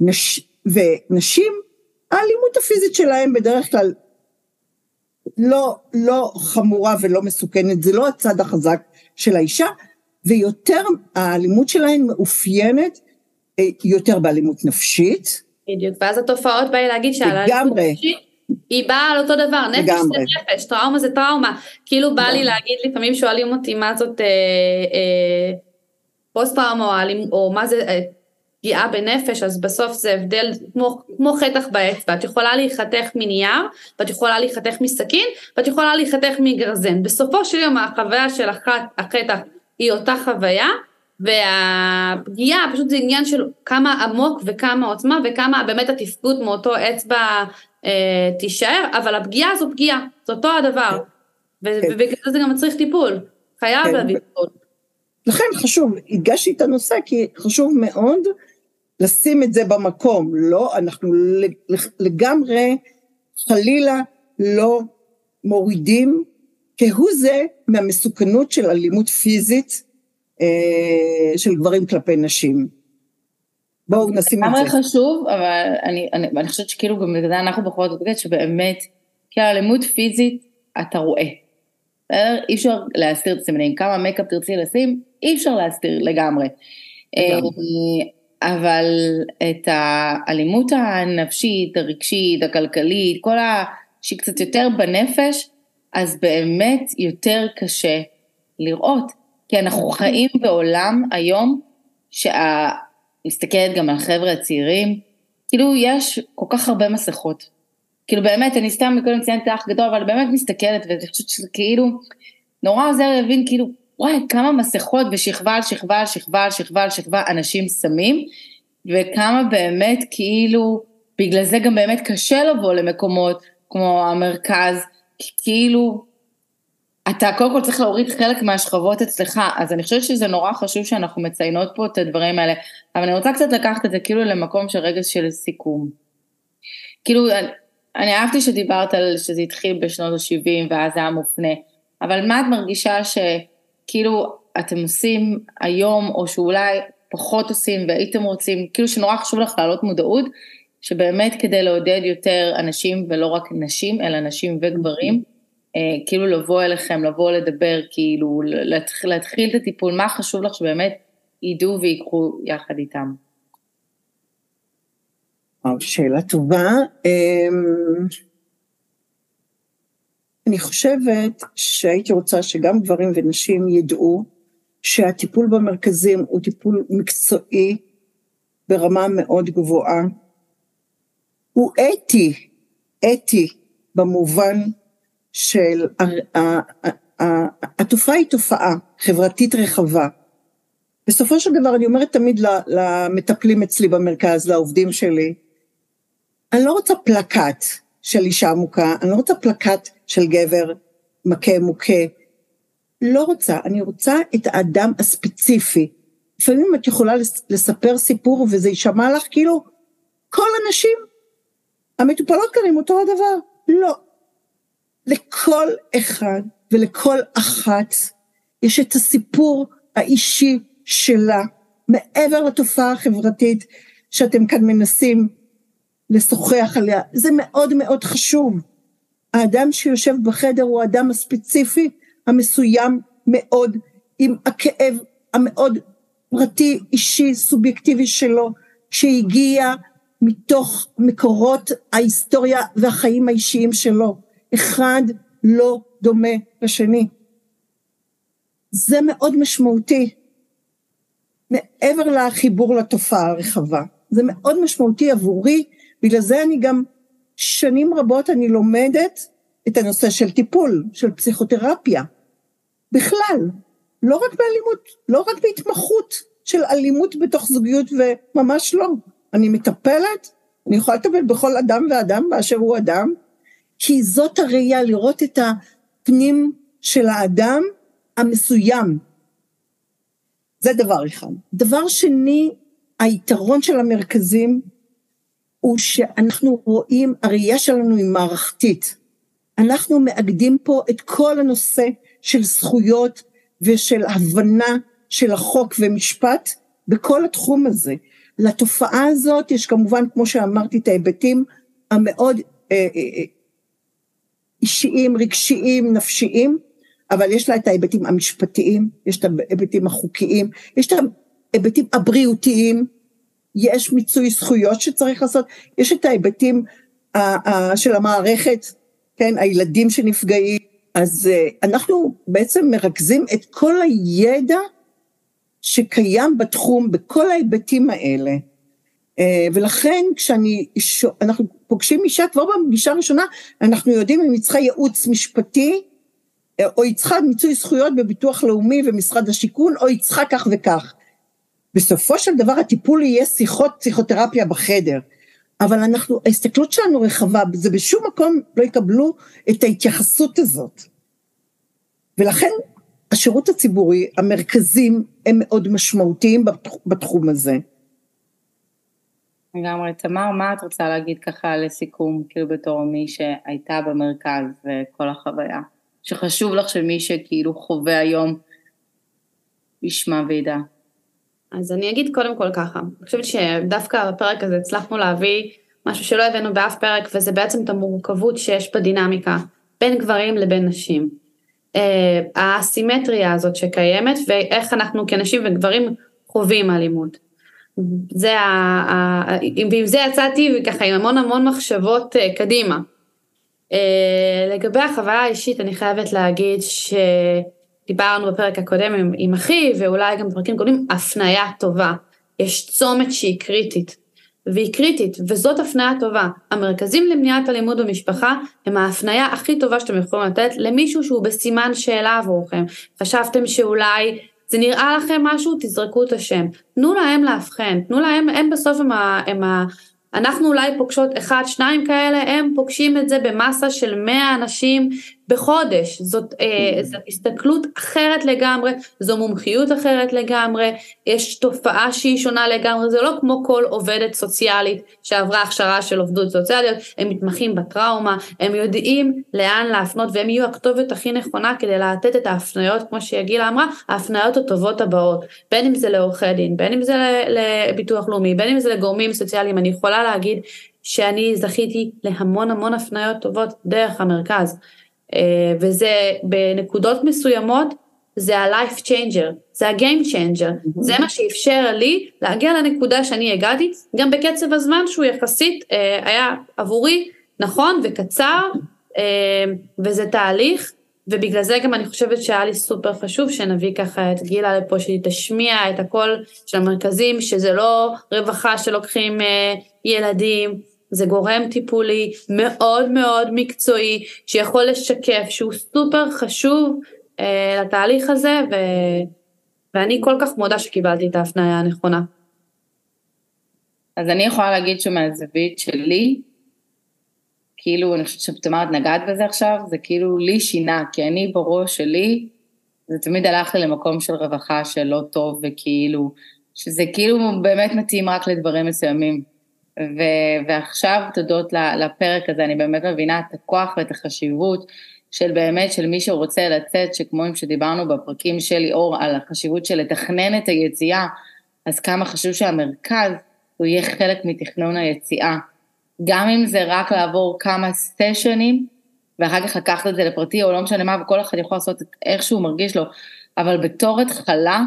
נש... ונשים, האלימות הפיזית שלהם בדרך כלל לא, לא חמורה ולא מסוכנת, זה לא הצד החזק של האישה, ויותר האלימות שלהן מאופיינת אה, יותר באלימות נפשית. בדיוק, ואז התופעות באה להגיד שהאלימות נפשית היא באה על אותו דבר, נפש לגמרי. זה נפש, טראומה זה טראומה, כאילו בא לי להגיד, לפעמים שואלים אותי מה זאת אה, אה, פוסט טראומה או, או מה זה אה, פגיעה בנפש, אז בסוף זה הבדל כמו, כמו חתך באצבע, את יכולה להיחתך מנייר, ואת יכולה להיחתך מסכין, ואת יכולה להיחתך מגרזן. בסופו של יום החוויה של החתך היא אותה חוויה, והפגיעה פשוט זה עניין של כמה עמוק וכמה עוצמה וכמה באמת התפקוד מאותו אצבע אה, תישאר, אבל הפגיעה זו פגיעה, זה אותו הדבר, כן. ובגלל זה גם מצריך טיפול, חייב כן. להביא טיפול. לכן חשוב, הדגשתי את הנושא כי חשוב מאוד לשים את זה במקום, לא, אנחנו לגמרי חלילה לא מורידים כהוא זה מהמסוכנות של אלימות פיזית אה, של גברים כלפי נשים. בואו נשים את זה. לגמרי חשוב, אבל אני, אני, אני חושבת שכאילו גם בגלל זה אנחנו בחורות בבגד שבאמת, כי אלימות פיזית אתה רואה. בסדר? אי אפשר להסתיר את הסימנים, כמה מייקאפ תרצי לשים, אי אפשר להסתיר לגמרי. לגמרי. אבל את האלימות הנפשית, הרגשית, הכלכלית, כל ה... שהיא קצת יותר בנפש, אז באמת יותר קשה לראות. כי אנחנו חיים בעולם היום, שה... מסתכלת גם על החבר'ה הצעירים, כאילו יש כל כך הרבה מסכות. כאילו באמת, אני סתם קודם ציינתי אח גדול, אבל באמת מסתכלת, ואני חושבת שזה כאילו, נורא עוזר להבין כאילו, וואי, כמה מסכות ושכבה על שכבה על שכבה על שכבה על שכבה אנשים שמים, וכמה באמת כאילו, בגלל זה גם באמת קשה לבוא למקומות כמו המרכז, כי כאילו, אתה קודם כל צריך להוריד חלק מהשכבות אצלך, אז אני חושבת שזה נורא חשוב שאנחנו מציינות פה את הדברים האלה, אבל אני רוצה קצת לקחת את זה כאילו למקום של רגע של סיכום. כאילו, אני, אהבתי שדיברת על שזה התחיל בשנות ה-70 ואז זה היה מופנה, אבל מה את מרגישה שכאילו אתם עושים היום, או שאולי פחות עושים והייתם רוצים, כאילו שנורא חשוב לך להעלות מודעות, שבאמת כדי לעודד יותר אנשים ולא רק נשים, אלא נשים וגברים, אה, כאילו לבוא אליכם, לבוא לדבר, כאילו להתחיל, להתחיל את הטיפול, מה חשוב לך שבאמת ידעו ויקחו יחד איתם? שאלה טובה. אני חושבת שהייתי רוצה שגם גברים ונשים ידעו שהטיפול במרכזים הוא טיפול מקצועי ברמה מאוד גבוהה. הוא אתי, אתי במובן של, התופעה היא תופעה חברתית רחבה. בסופו של דבר אני אומרת תמיד למטפלים אצלי במרכז, לעובדים שלי, אני לא רוצה פלקט של אישה מוכה, אני לא רוצה פלקט של גבר מכה מוכה, לא רוצה, אני רוצה את האדם הספציפי, לפעמים את יכולה לספר סיפור וזה יישמע לך כאילו כל הנשים המטופלות כאן עם אותו הדבר. לא. לכל אחד ולכל אחת יש את הסיפור האישי שלה, מעבר לתופעה החברתית שאתם כאן מנסים לשוחח עליה. זה מאוד מאוד חשוב. האדם שיושב בחדר הוא האדם הספציפי, המסוים מאוד, עם הכאב המאוד פרטי, אישי, סובייקטיבי שלו, שהגיע מתוך מקורות ההיסטוריה והחיים האישיים שלו. אחד לא דומה לשני. זה מאוד משמעותי. מעבר לחיבור לתופעה הרחבה. זה מאוד משמעותי עבורי, בגלל זה אני גם שנים רבות אני לומדת את הנושא של טיפול, של פסיכותרפיה. בכלל, לא רק באלימות, לא רק בהתמחות של אלימות בתוך זוגיות וממש לא. אני מטפלת, אני יכולה לטפל בכל אדם ואדם באשר הוא אדם, כי זאת הראייה, לראות את הפנים של האדם המסוים. זה דבר אחד. דבר שני, היתרון של המרכזים הוא שאנחנו רואים, הראייה שלנו היא מערכתית. אנחנו מאגדים פה את כל הנושא של זכויות ושל הבנה של החוק ומשפט בכל התחום הזה. לתופעה הזאת יש כמובן, כמו שאמרתי, את ההיבטים המאוד אה, אה, אה, אישיים, רגשיים, נפשיים, אבל יש לה את ההיבטים המשפטיים, יש את ההיבטים החוקיים, יש את ההיבטים הבריאותיים, יש מיצוי זכויות שצריך לעשות, יש את ההיבטים של המערכת, כן, הילדים שנפגעים, אז אנחנו בעצם מרכזים את כל הידע שקיים בתחום בכל ההיבטים האלה. אה, ולכן כשאני, אנחנו פוגשים אישה כבר בפגישה הראשונה, אנחנו יודעים אם היא צריכה ייעוץ משפטי, אה, או היא צריכה מיצוי זכויות בביטוח לאומי ומשרד השיכון, או היא צריכה כך וכך. בסופו של דבר הטיפול יהיה שיחות פסיכותרפיה בחדר, אבל אנחנו, ההסתכלות שלנו רחבה, זה בשום מקום לא יקבלו את ההתייחסות הזאת. ולכן השירות הציבורי, המרכזים הם מאוד משמעותיים בתחום הזה. לגמרי. תמר, מה את רוצה להגיד ככה לסיכום, כאילו בתור מי שהייתה במרכז וכל החוויה? שחשוב לך שמי שכאילו חווה היום ישמע וידע. אז אני אגיד קודם כל ככה, אני חושבת שדווקא בפרק הזה הצלחנו להביא משהו שלא הבאנו באף פרק, וזה בעצם את המורכבות שיש בדינמיקה בין גברים לבין נשים. אה, האסימטריה הזאת שקיימת ואיך אנחנו כנשים וגברים חווים אלימות. זה ה... ה... ועם זה יצאתי ככה עם המון המון מחשבות אה, קדימה. אה, לגבי החוויה האישית אני חייבת להגיד שדיברנו בפרק הקודם עם, עם אחי ואולי גם בפרקים קודמים, הפניה טובה. יש צומת שהיא קריטית. והיא קריטית, וזאת הפניה טובה. המרכזים למניעת אלימות במשפחה הם ההפניה הכי טובה שאתם יכולים לתת למישהו שהוא בסימן שאלה עבורכם. חשבתם שאולי זה נראה לכם משהו, תזרקו את השם. תנו להם לאבחן, תנו להם, הם בסוף הם, ה, הם ה, אנחנו אולי פוגשות אחד, שניים כאלה, הם פוגשים את זה במסה של 100 אנשים בחודש. זאת, אה, זאת הסתכלות אחרת לגמרי, זו מומחיות אחרת לגמרי, יש תופעה שהיא שונה לגמרי, זה לא כמו כל עובדת סוציאלית שעברה הכשרה של עובדות סוציאליות, הם מתמחים בטראומה, הם יודעים לאן להפנות והם יהיו הכתובת הכי נכונה כדי לתת את ההפניות, כמו שיגילה אמרה, ההפניות הטובות הבאות, בין אם זה לעורכי דין, בין אם זה לביטוח לאומי, בין אם זה לגורמים סוציאליים, אני יכולה להגיד שאני זכיתי להמון המון הפניות טובות דרך המרכז. אה, וזה בנקודות מסוימות זה ה-life changer, זה ה-game changer, mm-hmm. זה מה שאפשר לי להגיע לנקודה שאני הגעתי, גם בקצב הזמן שהוא יחסית אה, היה עבורי נכון וקצר, אה, וזה תהליך, ובגלל זה גם אני חושבת שהיה לי סופר חשוב שנביא ככה את גילה לפה, שהיא תשמיע את הקול של המרכזים, שזה לא רווחה שלוקחים ילדים, זה גורם טיפולי מאוד מאוד מקצועי, שיכול לשקף, שהוא סופר חשוב אה, לתהליך הזה, ו... ואני כל כך מודה שקיבלתי את ההפניה הנכונה. אז אני יכולה להגיד שמהזווית שלי, כאילו, אני חושבת שתמרת נגעת בזה עכשיו, זה כאילו לי שינה, כי אני בראש שלי, זה תמיד הלך לי למקום של רווחה של לא טוב וכאילו, שזה כאילו באמת מתאים רק לדברים מסוימים. ו- ועכשיו תודות לפרק הזה, אני באמת מבינה את הכוח ואת החשיבות של באמת, של מי שרוצה לצאת, שכמו שדיברנו בפרקים של ליאור על החשיבות של לתכנן את היציאה, אז כמה חשוב שהמרכז הוא יהיה חלק מתכנון היציאה. גם אם זה רק לעבור כמה סשנים, ואחר כך לקחת את זה לפרטי, או לא משנה מה, וכל אחד יכול לעשות איך שהוא מרגיש לו, אבל בתור התחלה,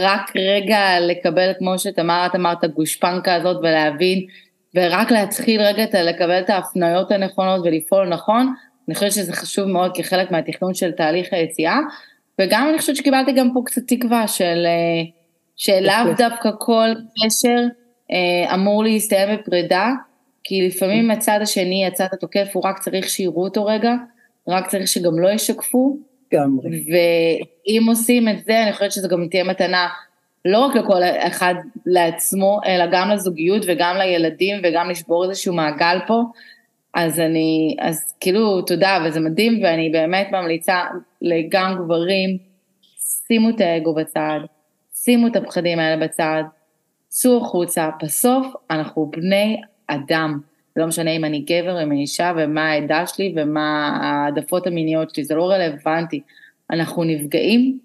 רק רגע לקבל, כמו שתמר, את אמרת, גושפנקה הזאת ולהבין, ורק להתחיל רגע לקבל את ההפניות הנכונות ולפעול נכון, אני חושבת שזה חשוב מאוד כחלק מהתכנון של תהליך היציאה, וגם אני חושבת שקיבלתי גם פה קצת תקווה של, אה, שלאו דווקא כל קשר אה, אמור להסתיים בפרידה, כי לפעמים הצד השני, הצד התוקף, הוא רק צריך שיראו אותו רגע, רק צריך שגם לא ישקפו. גם. ואם עושים את זה, אני חושבת שזו גם תהיה מתנה לא רק לכל אחד לעצמו, אלא גם לזוגיות וגם לילדים וגם לשבור איזשהו מעגל פה. אז אני, אז כאילו, תודה, וזה מדהים, ואני באמת ממליצה לגם גברים, שימו את האגו בצד, שימו את הפחדים האלה בצד, צאו החוצה, בסוף אנחנו בני אדם. לא משנה אם אני גבר, אם אני אישה, ומה העדה שלי, ומה העדפות המיניות שלי, זה לא רלוונטי. אנחנו נפגעים,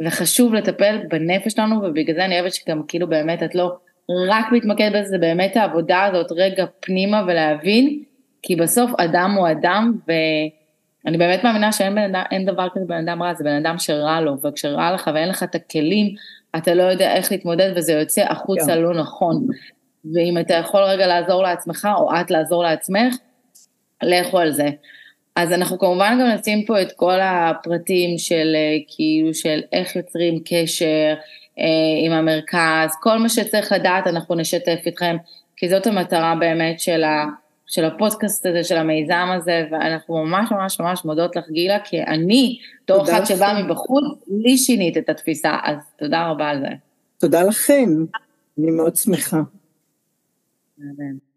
וחשוב לטפל בנפש שלנו, ובגלל זה אני אוהבת שגם כאילו באמת את לא רק מתמקדת בזה, זה באמת העבודה הזאת רגע פנימה ולהבין, כי בסוף אדם הוא אדם, ואני באמת מאמינה שאין אדם, דבר כזה בן אדם רע, זה בן אדם שרע לו, וכשרע לך ואין לך את הכלים, אתה לא יודע איך להתמודד וזה יוצא החוצה yeah. כן. לא נכון. ואם אתה יכול רגע לעזור לעצמך, או את לעזור לעצמך, לכו על זה. אז אנחנו כמובן גם נשים פה את כל הפרטים של אה, כאילו של איך יוצרים קשר אה, עם המרכז, כל מה שצריך לדעת אנחנו נשתף איתכם, כי זאת המטרה באמת של, ה, של הפודקאסט הזה, של המיזם הזה, ואנחנו ממש ממש ממש מודות לך גילה, כי אני, בתור אחת שבאה מבחוץ, לי שינית את התפיסה, אז תודה רבה על זה. תודה לכם, אני מאוד שמחה. 嗯，对。